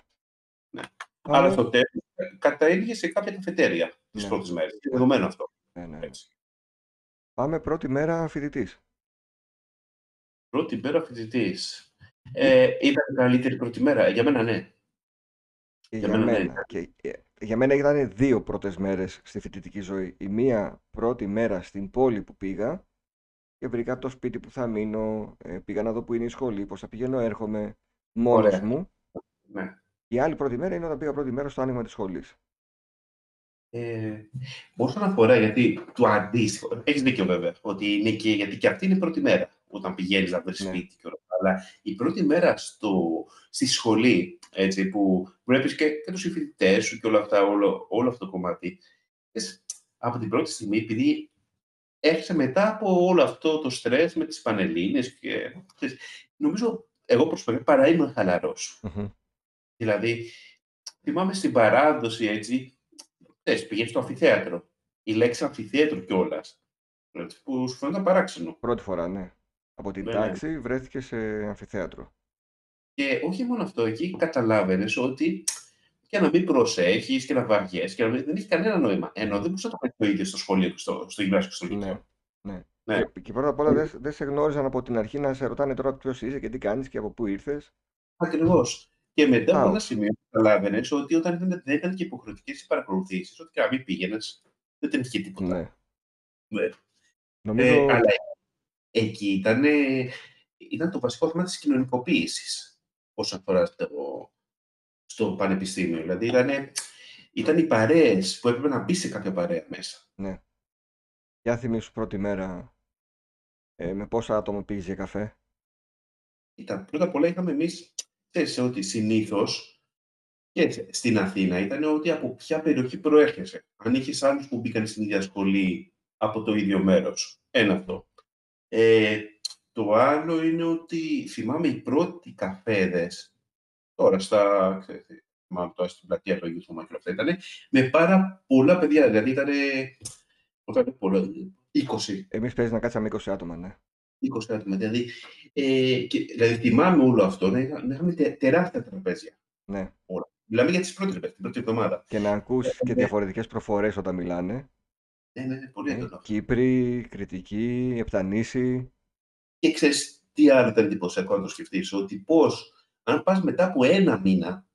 Ναι. Αλλά στο τέλος, κατέληγε σε κάποια καφετέρια τις Ναι. πρώτες μέρες. Είναι δεδομένο αυτό. Ναι, ναι, ναι. Έτσι. Πάμε πρώτη μέρα φοιτητής. Πρώτη μέρα φοιτητής. Ε, ήταν η καλύτερη πρώτη μέρα. Για μένα, ναι. Και Για για, μένα, ναι. μένα. Και, ε, για μένα ήταν δύο πρώτες μέρες στη φοιτητική ζωή. Η μία πρώτη μέρα στην πόλη που πήγα και βρήκα το σπίτι που θα μείνω, ε, πήγα να δω που είναι η σχολή, πώς θα πηγαίνω έρχομαι μόνος Ωραία. μου. ναι. Η άλλη πρώτη μέρα είναι όταν πήγα πρώτη μέρα στο άνοιγμα της σχολής. Ε, όσον αφορά, γιατί το αντίστοιχο, έχεις δίκιο βέβαια, ότι είναι και, γιατί και αυτή είναι η πρώτη μέρα, όταν πηγαίνεις να βρεις Ναι. σπίτι και όλα αυτά. Αλλά η πρώτη μέρα στο, στη σχολή, έτσι, που βλέπεις και, και τους συμφοιτητέ σου και όλα αυτά, όλο, όλο αυτό το κομμάτι, ξέρεις, από την πρώτη στιγμή, επειδή έρχεσαι μετά από όλο αυτό το στρες με τις πανελλήνες και ξέρεις, νομίζω εγώ προσωπικά παρά ήμουν χαλαρός. Μμμ. Δηλαδή, θυμάμαι στην παράδοση έτσι, θες, πηγαίνεις στο αμφιθέατρο. Η λέξη αμφιθέατρο κιόλας. Που σου φαίνεται παράξενο. Πρώτη φορά, ναι. Από την Ναι, ναι. τάξη βρέθηκες σε αμφιθέατρο. Και όχι μόνο αυτό, εκεί καταλάβαινες ότι και να μην προσέχεις και να βαριέσαι και να μην, δεν έχει κανένα νόημα. Ενώ δεν μπορούσε να το κάνει το ίδιο στο σχολείο και στο, στο γυμνάσιο και στο Ναι. λύκειο. ναι. Ναι. Και, και πρώτα απ' όλα δεν δεν σε γνώριζαν από την αρχή να σε ρωτάνε τώρα ποιος είσαι και τι κάνεις και από πού ήρθες. Ακριβώς. Και μετά από Άου. ένα σημείο καταλάβαινες ότι όταν ήταν, δεν ήταν και υποχρεωτικές οι παρακολουθήσεις, ότι και να μην πήγαινες, δεν την είχε τίποτα. Ναι. Ναι. Νομίζω... Ε, αλλά εκεί ήταν, ήταν το βασικό θέμα της κοινωνικοποίησης όσον αφορά στο, στο πανεπιστήμιο. Δηλαδή ήταν, ήταν οι παρέες που έπρεπε να μπει σε κάποια παρέα μέσα. Ναι. Για θυμίσου πρώτη μέρα ε, με πόσα άτομα πήγες για καφέ; Ήταν, πρώτα απ' όλα είχαμε εμείς, ξέρεις, ότι συνήθως και στην Αθήνα ήταν ότι από ποια περιοχή προέρχεσαι. Αν είχες άλλους που μπήκαν στην ίδια σχολή από το ίδιο μέρος. Ένα αυτό. Ε, το άλλο είναι ότι θυμάμαι οι πρώτοι καφέδες, τώρα στα, ξέρετε, θυμάμαι τώρα στην πλατεία του Αγίου Θωμά και όλα αυτά, ήταν με πάρα πολλά παιδιά. Δηλαδή ήταν, όταν πολλά, 20, Εμείς παίζει να κάτσαμε 20 άτομα, ναι. 20 άτομα. Δηλαδή, ε, και, δηλαδή θυμάμαι όλο αυτό να, είχα- να είχαμε τε- τεράστια τραπέζια. ναι. Όλα. Μιλάμε για τις πρώτες, την πρώτη εβδομάδα. Και να ακούς και ναι. διαφορετικές προφορές όταν μιλάνε. Ναι, ναι, ναι, πολύ Ε, έντονο. Κύπροι, Κρητικοί, Επτανήσοι. Και ξέρεις τι άλλο ήταν εντυπωσιακό να το σκεφτείς, ότι πώς, αν πας μετά από ένα μήνα,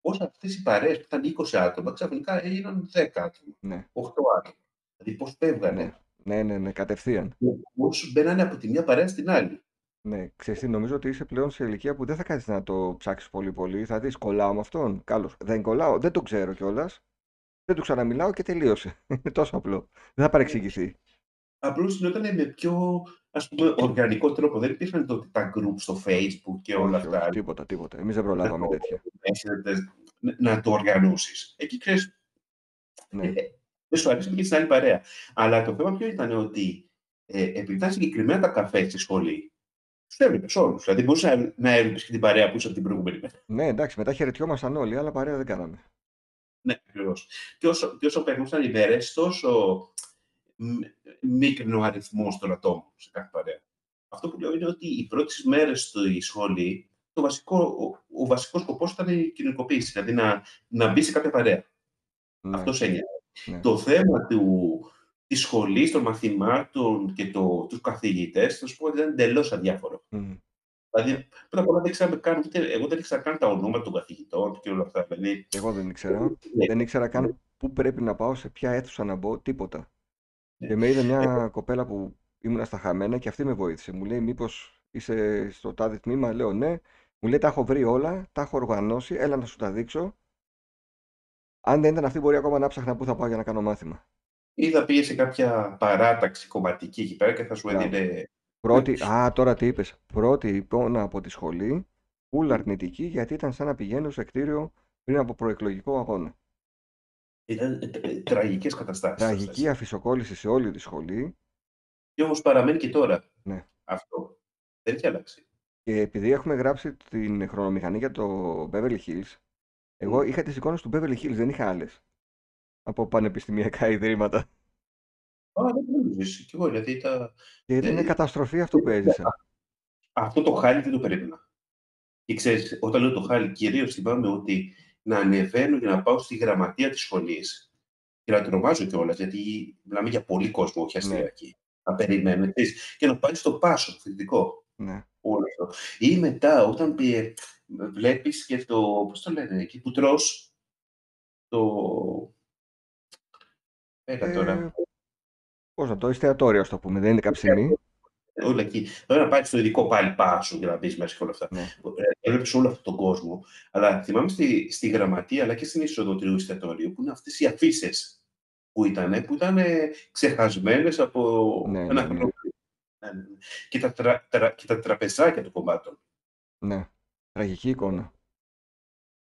πώς αυτές οι παρέες που ήταν 20 άτομα, ξαφνικά έγιναν 10 άτομα, Ναι. 8 άτομα. Δηλαδή πώς φεύγανε. Ναι, ναι, ναι, ναι κατευθείαν. Πώς μπαίνανε από τη μια παρέα στην άλλη. Ναι, ξέρεις τι, νομίζω ότι είσαι πλέον σε ηλικία που δεν θα κάτσεις να το ψάξεις πολύ πολύ. Θα δεις, κολλάω με αυτόν. Καλώς. Δεν κολλάω, δεν το ξέρω κιόλας. Δεν του ξαναμιλάω και τελείωσε. Είναι τόσο απλό. Δεν θα παρεξηγηθεί. Απλώς γινόταν με πιο ας πούμε, οργανικό τρόπο. Δεν υπήρχαν τότε τα group στο Facebook και όλα όχι, αυτά. Όχι, τίποτα, τίποτα. Εμείς δεν προλάβαμε τέτοια. Να το οργανώσεις. Εκεί ξέρεις. Ναι. Ε, δεν σου αρέσει και στην άλλη παρέα. Αλλά το θέμα ποιο ήταν ότι ε, επειδή ήταν συγκεκριμένα τα καφέ στη σχολή, τους έβλεπες όλους. Δηλαδή μπορούσες να, να έβλεπες και την παρέα που είσαι από την προηγούμενη μέρα. Ναι, εντάξει, μετά χαιρετιόμασταν όλοι, αλλά παρέα δεν κάναμε. Ναι, ακριβώς. Και όσο, και όσο περνούσαν οι μέρες, τόσο μίκρινο ο αριθμός των ατόμων σε κάθε παρέα. Αυτό που λέω είναι ότι οι πρώτες μέρες στη σχολή, το βασικό, ο, ο βασικός σκοπός ήταν η κοινωνικοποίηση, δηλαδή να, να μπει σε κάποια παρέα. Ναι. Αυτός έννοια. Ναι. Το θέμα του, της σχολής, των μαθημάτων και το, τους καθηγητές, θα σου πω ότι ήταν εντελώς αδιάφορο. Mm. Δηλαδή, πρώτα απ' όλα δεν ξέραμε καν, εγώ δεν ήξερα καν τα ονόματα των καθηγητών και όλα αυτά. Δηλαδή... Εγώ δεν ήξερα. Ναι. Δεν ήξερα καν πού πρέπει να πάω, σε ποια αίθουσα να μπω, τίποτα. Ναι. Και με είδε μια ε... κοπέλα που ήμουν στα χαμένα και αυτή με βοήθησε. Μου λέει, Μήπως είσαι στο τάδε τμήμα, λέω ναι. Μου λέει, Τα έχω βρει όλα, τα έχω οργανώσει, έλα να σου τα δείξω. Αν δεν ήταν αυτή, μπορεί ακόμα να ψάχνα πού θα πάω για να κάνω μάθημα. Ή θα πήγε σε κάποια παράταξη κομματική εκεί πέρα και θα σου έδινε Πρώτη, α, τώρα τι είπες. Πρώτη εικόνα από τη σχολή, πουλ αρνητική, γιατί ήταν σαν να πηγαίνω σε κτίριο πριν από προεκλογικό αγώνα. Ήταν ε, ε, τραγικές καταστάσεις. Τραγική αφισοκόλληση σε όλη τη σχολή. Και όμως παραμένει και τώρα ναι. αυτό. Δεν έχει αλλάξει. Και επειδή έχουμε γράψει την χρονομηχανή για το Beverly Hills, εγώ είχα τις εικόνες του Beverly Hills, δεν είχα άλλες. Από πανεπιστημιακά ιδρύματα. Α, δεν νομίζω. Κι εγώ, γιατί τα... Και ήταν ε, καταστροφή αυτό που έζησα. Αυτό το χάλι δεν το περίμενα. Και ξέρεις, όταν λέω το χάλι, κυρίως θυμάμαι ότι να ανεβαίνω για να πάω στη γραμματεία της σχολή και να τρομάζω κιόλας, γιατί μιλάμε για πολύ κόσμο, όχι αστιακή. Ναι. Να περιμένω, και να πάει στο πάσο, το θετικό. Ναι. Όλο αυτό. Ή μετά, όταν πει, βλέπεις και το, πώς το λένε, εκεί που τρως, το... Έλα τώρα. Ε, Πώς να το, εστιατόριο, ας το πούμε, δεν είναι καψιμή. Όλα εκεί. Πρέπει να πάει στο ειδικό πάλι πάσο για να μπεις μέσα σε όλα αυτά. Ναι. Ε, Έβλεπε όλο αυτόν τον κόσμο. Αλλά θυμάμαι στη, στη γραμματεία αλλά και στην είσοδο του εστιατόριου που είναι αυτές οι αφήσει που ήταν, που ήταν ξεχασμένες από ναι, ένα ναι, ναι. χρόνο. Ναι, ναι, και, τα τρα, τρα, και τα τραπεζάκια των κομμάτων. Ναι. Τραγική εικόνα.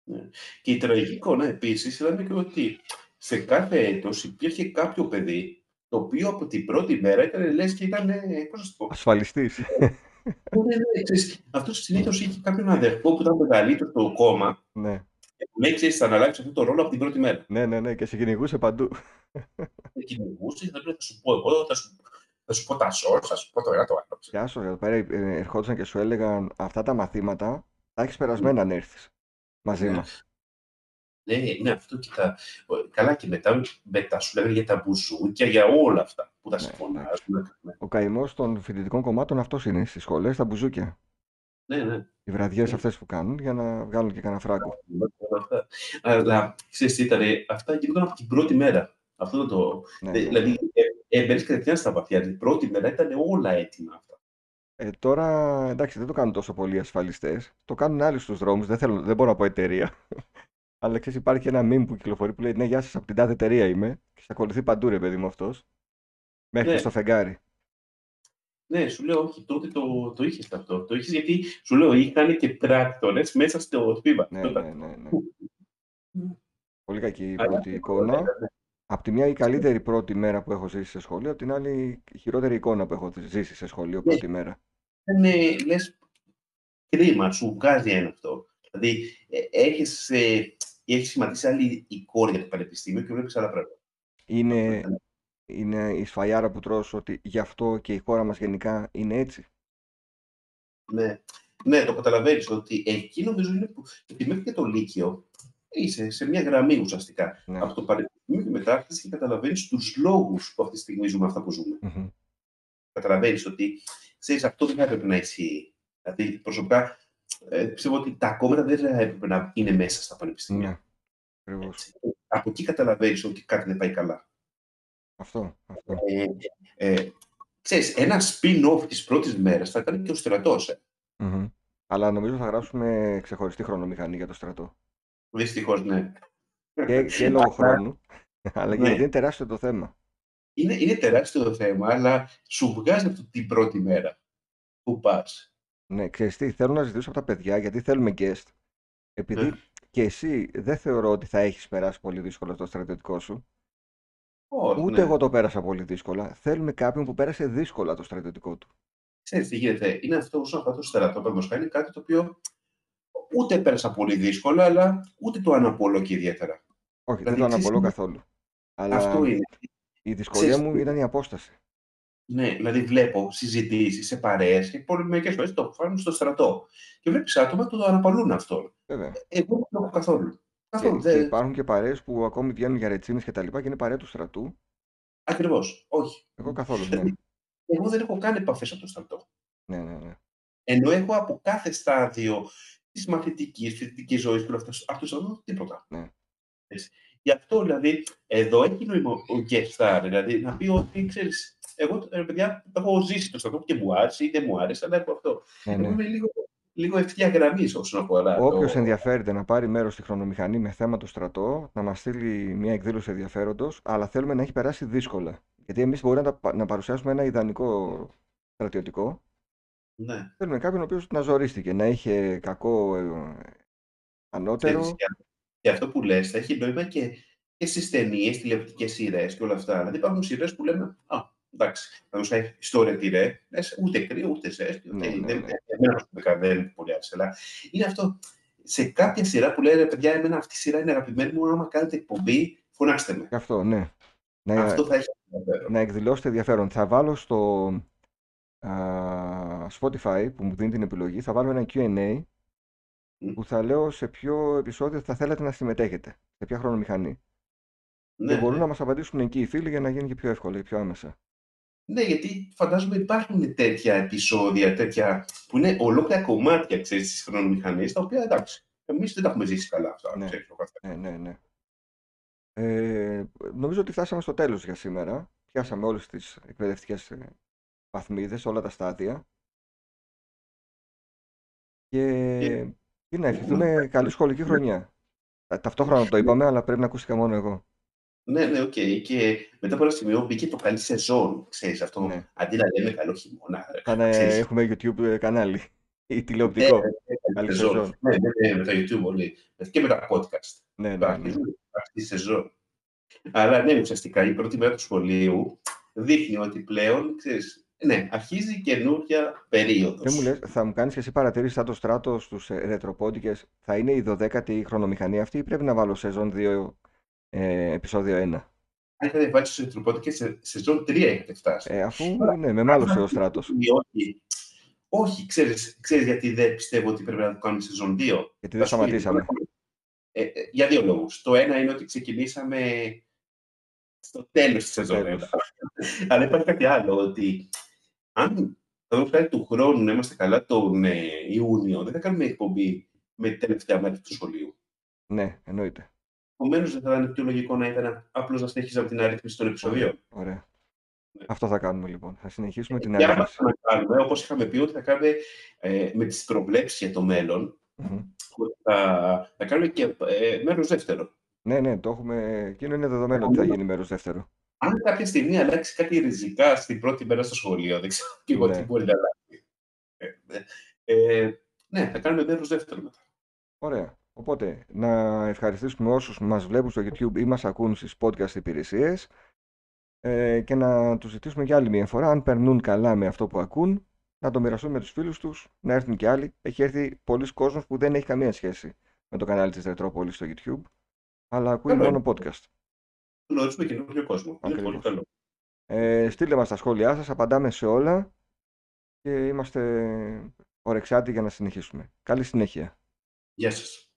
Ναι. Και η τραγική εικόνα επίσης ήταν και ότι σε κάθε έτος υπήρχε κάποιο παιδί το οποίο από την πρώτη μέρα ήταν λες και ήταν, πώς να πω. Ασφαλιστής. Ναι, ναι, ναι, αυτός συνήθως είχε κάποιον αδερφό που ήταν μεγαλύτερο στο κόμμα. Ναι. Και που λέει, ξέρεις, θα αναλάβεις αυτό το ρόλο από την πρώτη μέρα. Ναι, ναι, ναι, και σε κυνηγούσε παντού. Σε κυνηγούσε, θα πρέπει να σου πω εγώ, θα σου, θα σου πω τα σόρ, θα σου πω το ένα το άλλο. Και άσο, εδώ πέρα ε, ερχόντουσαν και σου έλεγαν αυτά τα μαθήματα, θα έχεις περασμένα να έρθεις μαζί ναι. Μας. Ναι, ναι, αυτό και τα... Καλά και μετά, μετά σου λέγανε για τα μπουζούκια, για όλα αυτά που θα ναι, Ναι. Ο καημός των φοιτητικών κομμάτων αυτός είναι στις σχολές, τα μπουζούκια. Ναι, ναι. Οι βραδιές ναι. αυτές που κάνουν για να βγάλουν και κανένα φράγκο. Αλλά ξέρεις τι ήταν, αυτά γινόταν από την πρώτη μέρα. Αυτό το. Ναι, ναι δηλαδή, ναι. ε, ε, κατευθείαν στα βαθιά. Την πρώτη μέρα ήταν όλα έτοιμα αυτά. Ε, τώρα εντάξει, δεν το κάνουν τόσο πολλοί ασφαλιστές. Το κάνουν άλλοι στους δρόμους. Δεν, θέλω, δεν μπορώ να πω εταιρεία. Αλλά ξέρεις, υπάρχει ένα meme που κυκλοφορεί που λέει Ναι, γεια σας, από την τάδε εταιρεία είμαι. Και σε ακολουθεί παντού, ρε παιδί μου αυτός. Μέχρι ναι. στο φεγγάρι. Ναι, σου λέω, όχι, τότε το, το είχες αυτό. Το είχες γιατί σου λέω, είχαν και πράκτορε μέσα στο τμήμα. Ναι, ναι, ναι, ναι. Πολύ κακή η πρώτη εικόνα. Ναι. Απ' τη μια η καλύτερη πρώτη μέρα που έχω ζήσει σε σχολείο, απ' την άλλη η χειρότερη εικόνα που έχω ζήσει σε σχολείο ναι. πρώτη μέρα. Ναι, λες, κρίμα, σου βγάζει ένα αυτό. Δηλαδή, ε, έχεις, ε, έχει σχηματίσει άλλη εικόνα για το πανεπιστήμιο και βλέπεις άλλα πράγματα. Είναι, είναι η σφαλιάρα που τρως ότι γι' αυτό και η χώρα μας γενικά είναι έτσι. Ναι, ναι το καταλαβαίνεις ότι εκεί νομίζω είναι που, γιατί μέχρι και το Λύκειο είσαι σε μια γραμμή ουσιαστικά. Ναι. Από το πανεπιστήμιο και μετά και καταλαβαίνεις τους λόγους που αυτή τη στιγμή ζούμε αυτά που ζούμε. Mm-hmm. Καταλαβαίνεις ότι ξέρεις, αυτό δεν θα έπρεπε να ισχύει. Δηλαδή προσωπικά ε, πιστεύω ότι τα κόμματα δεν θα έπρεπε να είναι μέσα στα πανεπιστήμια. Ναι. Από εκεί καταλαβαίνεις ότι κάτι δεν πάει καλά. Αυτό, αυτό. Ε, ε, ξέρεις, ένα spin-off της πρώτης μέρας θα ήταν και ο στρατός. Ε. Μμμ. Αλλά νομίζω θα γράψουμε ξεχωριστή χρονομηχανή για το στρατό. Δυστυχώς, ναι. Και, και λόγω χρόνου. Αλλά Ναι. γιατί είναι τεράστιο το θέμα. Είναι, είναι τεράστιο το θέμα, αλλά σου βγάζει από την πρώτη μέρα που πας. Ναι, ξέρεις τι, θέλω να ζητήσω από τα παιδιά, γιατί θέλουμε guest. Επειδή Ναι. και εσύ δεν θεωρώ ότι θα έχεις περάσει πολύ δύσκολα το στρατιωτικό σου, Όχι, ούτε ναι. εγώ το πέρασα πολύ δύσκολα. Θέλουμε κάποιον που πέρασε δύσκολα το στρατιωτικό του. Ξέρεις τι γίνεται. Είναι αυτό όσον αφορά το στρατό, παραδείγματος χάρη, είναι κάτι το οποίο ούτε πέρασα πολύ δύσκολα, αλλά ούτε το αναπολώ και ιδιαίτερα. Όχι, δεν Δηλαδή, το ξέρεις, αναπολώ είναι- καθόλου. Αλλά Αυτό είναι. η δυσκολία Ξέρεις μου τι- ήταν η απόσταση. Ναι, δηλαδή βλέπω συζητήσεις σε παρέες και μερικές φορές το φάνουν στο στρατό. Και βλέπεις άτομα που το αναπαλούν αυτό. Βέβαια. Εγώ δεν το έχω καθόλου. Και, Καθόλου. και Δεν... υπάρχουν και παρέες που ακόμη βγαίνουν για ρετσίνες και τα λοιπά και είναι παρέα του στρατού. Ακριβώς. Όχι. Εγώ καθόλου, ναι. Δηλαδή, εγώ δεν έχω καν επαφές από το στρατό. ναι, ναι, ναι. Ενώ έχω από κάθε στάδιο της μαθητικής, φοιτητικής ζωής και όλα αυτά, από το στρατό τίποτα. Ναι. Έτσι. Γι' αυτό δηλαδή εδώ έχει νόημα ο guest star, δηλαδή να πει ότι ξέρεις, εγώ ρε παιδιά το έχω ζήσει το στρατό και μου άρεσε ή δεν μου άρεσε, αλλά έχω αυτό. ναι, Εγώ ναι. είμαι λίγο, λίγο ευθεία γραμμή όσον αφορά. Όποιος το... ενδιαφέρεται να πάρει μέρος στη χρονομηχανή με θέμα το στρατό, να μας στείλει μια εκδήλωση ενδιαφέροντος, αλλά θέλουμε να έχει περάσει δύσκολα. Γιατί εμείς μπορεί να, τα πα- να παρουσιάσουμε ένα ιδανικό στρατιωτικό. Ναι. Θέλουμε κάποιον ο οποίος να ζορίστηκε, να είχε κακό ε, ανώτερο. Ξέρεις, και, και αυτό που λες θα έχει νόημα και, και στις ταινίες, τηλεοπτικές σειρές και όλα αυτά. Δηλαδή υπάρχουν σειρές που λέμε, Α, εντάξει, θα δώσω ιστορία τη ρε, λες, ούτε κρύο, ούτε ζέστη. Ναι, ΟΚ, ναι, δεν- ναι. Εμένα προσωπικά δεν μου πολυάρεσε, αλλά είναι αυτό. Σε κάποια σειρά που λέει ρε παιδιά, εμένα αυτή η σειρά είναι αγαπημένη μου. Άμα κάνετε εκπομπή, φωνάξτε με. Και αυτό, ναι. Να, Αυτό θα έχει ενδιαφέρον. να εκδηλώσετε ενδιαφέρον. Θα βάλω στο α, Spotify που μου δίνει την επιλογή, θα βάλω ένα Q&A Μμ. που θα λέω σε ποιο επεισόδιο θα θέλατε να συμμετέχετε, σε ποια χρονομηχανή. Ναι, και μπορούν ναι. να μας απαντήσουν εκεί οι φίλοι για να γίνει και πιο εύκολα και πιο άμεσα. Ναι, γιατί φαντάζομαι υπάρχουν τέτοια επεισόδια, τέτοια που είναι ολόκληρα κομμάτια ξέρεις, της χρονομηχανής, τα οποία εντάξει, εμείς δεν τα έχουμε ζήσει καλά αυτά. Ναι. ξέρεις, ο καθένας. Ναι, ναι, ναι. Ε, νομίζω ότι φτάσαμε στο τέλος για σήμερα. Πιάσαμε όλες τις εκπαιδευτικές ε, βαθμίδες, όλα τα στάδια. Και, και να ευχηθούμε καλή σχολική χρονιά. Τα- Ταυτόχρονα το είπαμε, αλλά πρέπει να ακούστηκα μόνο εγώ. Ναι, ναι, ΟΚ. Και μετά από ένα σημείο μπήκε το καλή σεζόν, ξέρεις αυτό. Ναι. Αντί να λέμε καλό χειμώνα. ρε, Θα είναι- ξέρεις. έχουμε YouTube ε, κανάλι ή Ναι, τηλεοπτικό. ναι, ναι, Καλή καλή σεζόν. σεζόν. Ναι, ναι, ναι, με το YouTube όλοι. Και με τα podcast. Ναι, ναι, Το ναι. αρχίζουν αυτή η σεζόν. Αλλά ναι, ουσιαστικά η πρώτη μέρα του σχολείου δείχνει ότι πλέον, ξέρεις, ναι, αρχίζει καινούργια περίοδος. Δεν μου λες, θα μου κάνεις και εσύ παρατηρήσεις σαν το στράτος στους ε, ρετροπόντικες. Θα είναι η 12η χρονομηχανή αυτή ή πρέπει να βάλω σεζόν 2, ε, επεισόδιο 1. Αν είχατε βάλει στο Ιντερπόντ και σε σεζόν 3 έχετε φτάσει. Ε, αφού ναι, με μάλωσε ο στράτος. Ή όχι. Όχι, ξέρεις, ξέρεις γιατί δεν πιστεύω ότι πρέπει να το κάνουμε σεζόν 2. Γιατί δεν σταματήσαμε. Ε, ε, για δύο λόγους. Το ένα είναι ότι ξεκινήσαμε στο τέλος της σεζόν τέλος. 1. Αλλά υπάρχει κάτι άλλο, ότι αν θα δούμε κάτι του χρόνου να είμαστε καλά τον ε, Ιούνιο, δεν θα κάνουμε εκπομπή με την τελευταία μέρα του σχολείου. Ναι, εννοείται. Επομένως, δεν θα ήταν πιο λογικό να ήταν απλώς να συνεχίζαμε την αρρύθμιση των επεισοδίων. Ωραία. Ναι. Αυτό θα κάνουμε λοιπόν. Θα συνεχίσουμε την Και άμα ανάλυση. να κάνουμε, όπως είχαμε πει, ότι θα κάνουμε ε, με τις προβλέψεις για το μέλλον, Μμμ. ότι θα, θα κάνουμε και ε, μέρος δεύτερο. Ναι, ναι, το έχουμε. Εκείνο είναι δεδομένο ότι θα γίνει μέρος δεύτερο. Αν κάποια στιγμή αλλάξει κάτι ριζικά στην πρώτη μέρα στο σχολείο, δεν ξέρω και εγώ Ναι. τι μπορεί να αλλάξει. Ε, ε, ε, ναι, θα κάνουμε μέρος δεύτερο μετά. Ωραία. Οπότε, να ευχαριστήσουμε όσους μας βλέπουν στο YouTube ή μας ακούν στις podcast υπηρεσίες ε, και να τους ζητήσουμε για άλλη μια φορά, αν περνούν καλά με αυτό που ακούν, να το μοιραστούν με τους φίλους τους, να έρθουν και άλλοι. Έχει έρθει πολλοί κόσμος που δεν έχει καμία σχέση με το κανάλι της Ρετρόπολης στο YouTube, αλλά ακούει Καλό μόνο podcast. Γνωρίζουμε καινούριο κόσμο. Είναι Ακριβώς. πολύ καλό. Ε, στείλτε μας τα σχόλιά σας, απαντάμε σε όλα και είμαστε ορεξάτοι για να συνεχίσουμε. Καλή συνέχεια. Γεια σας.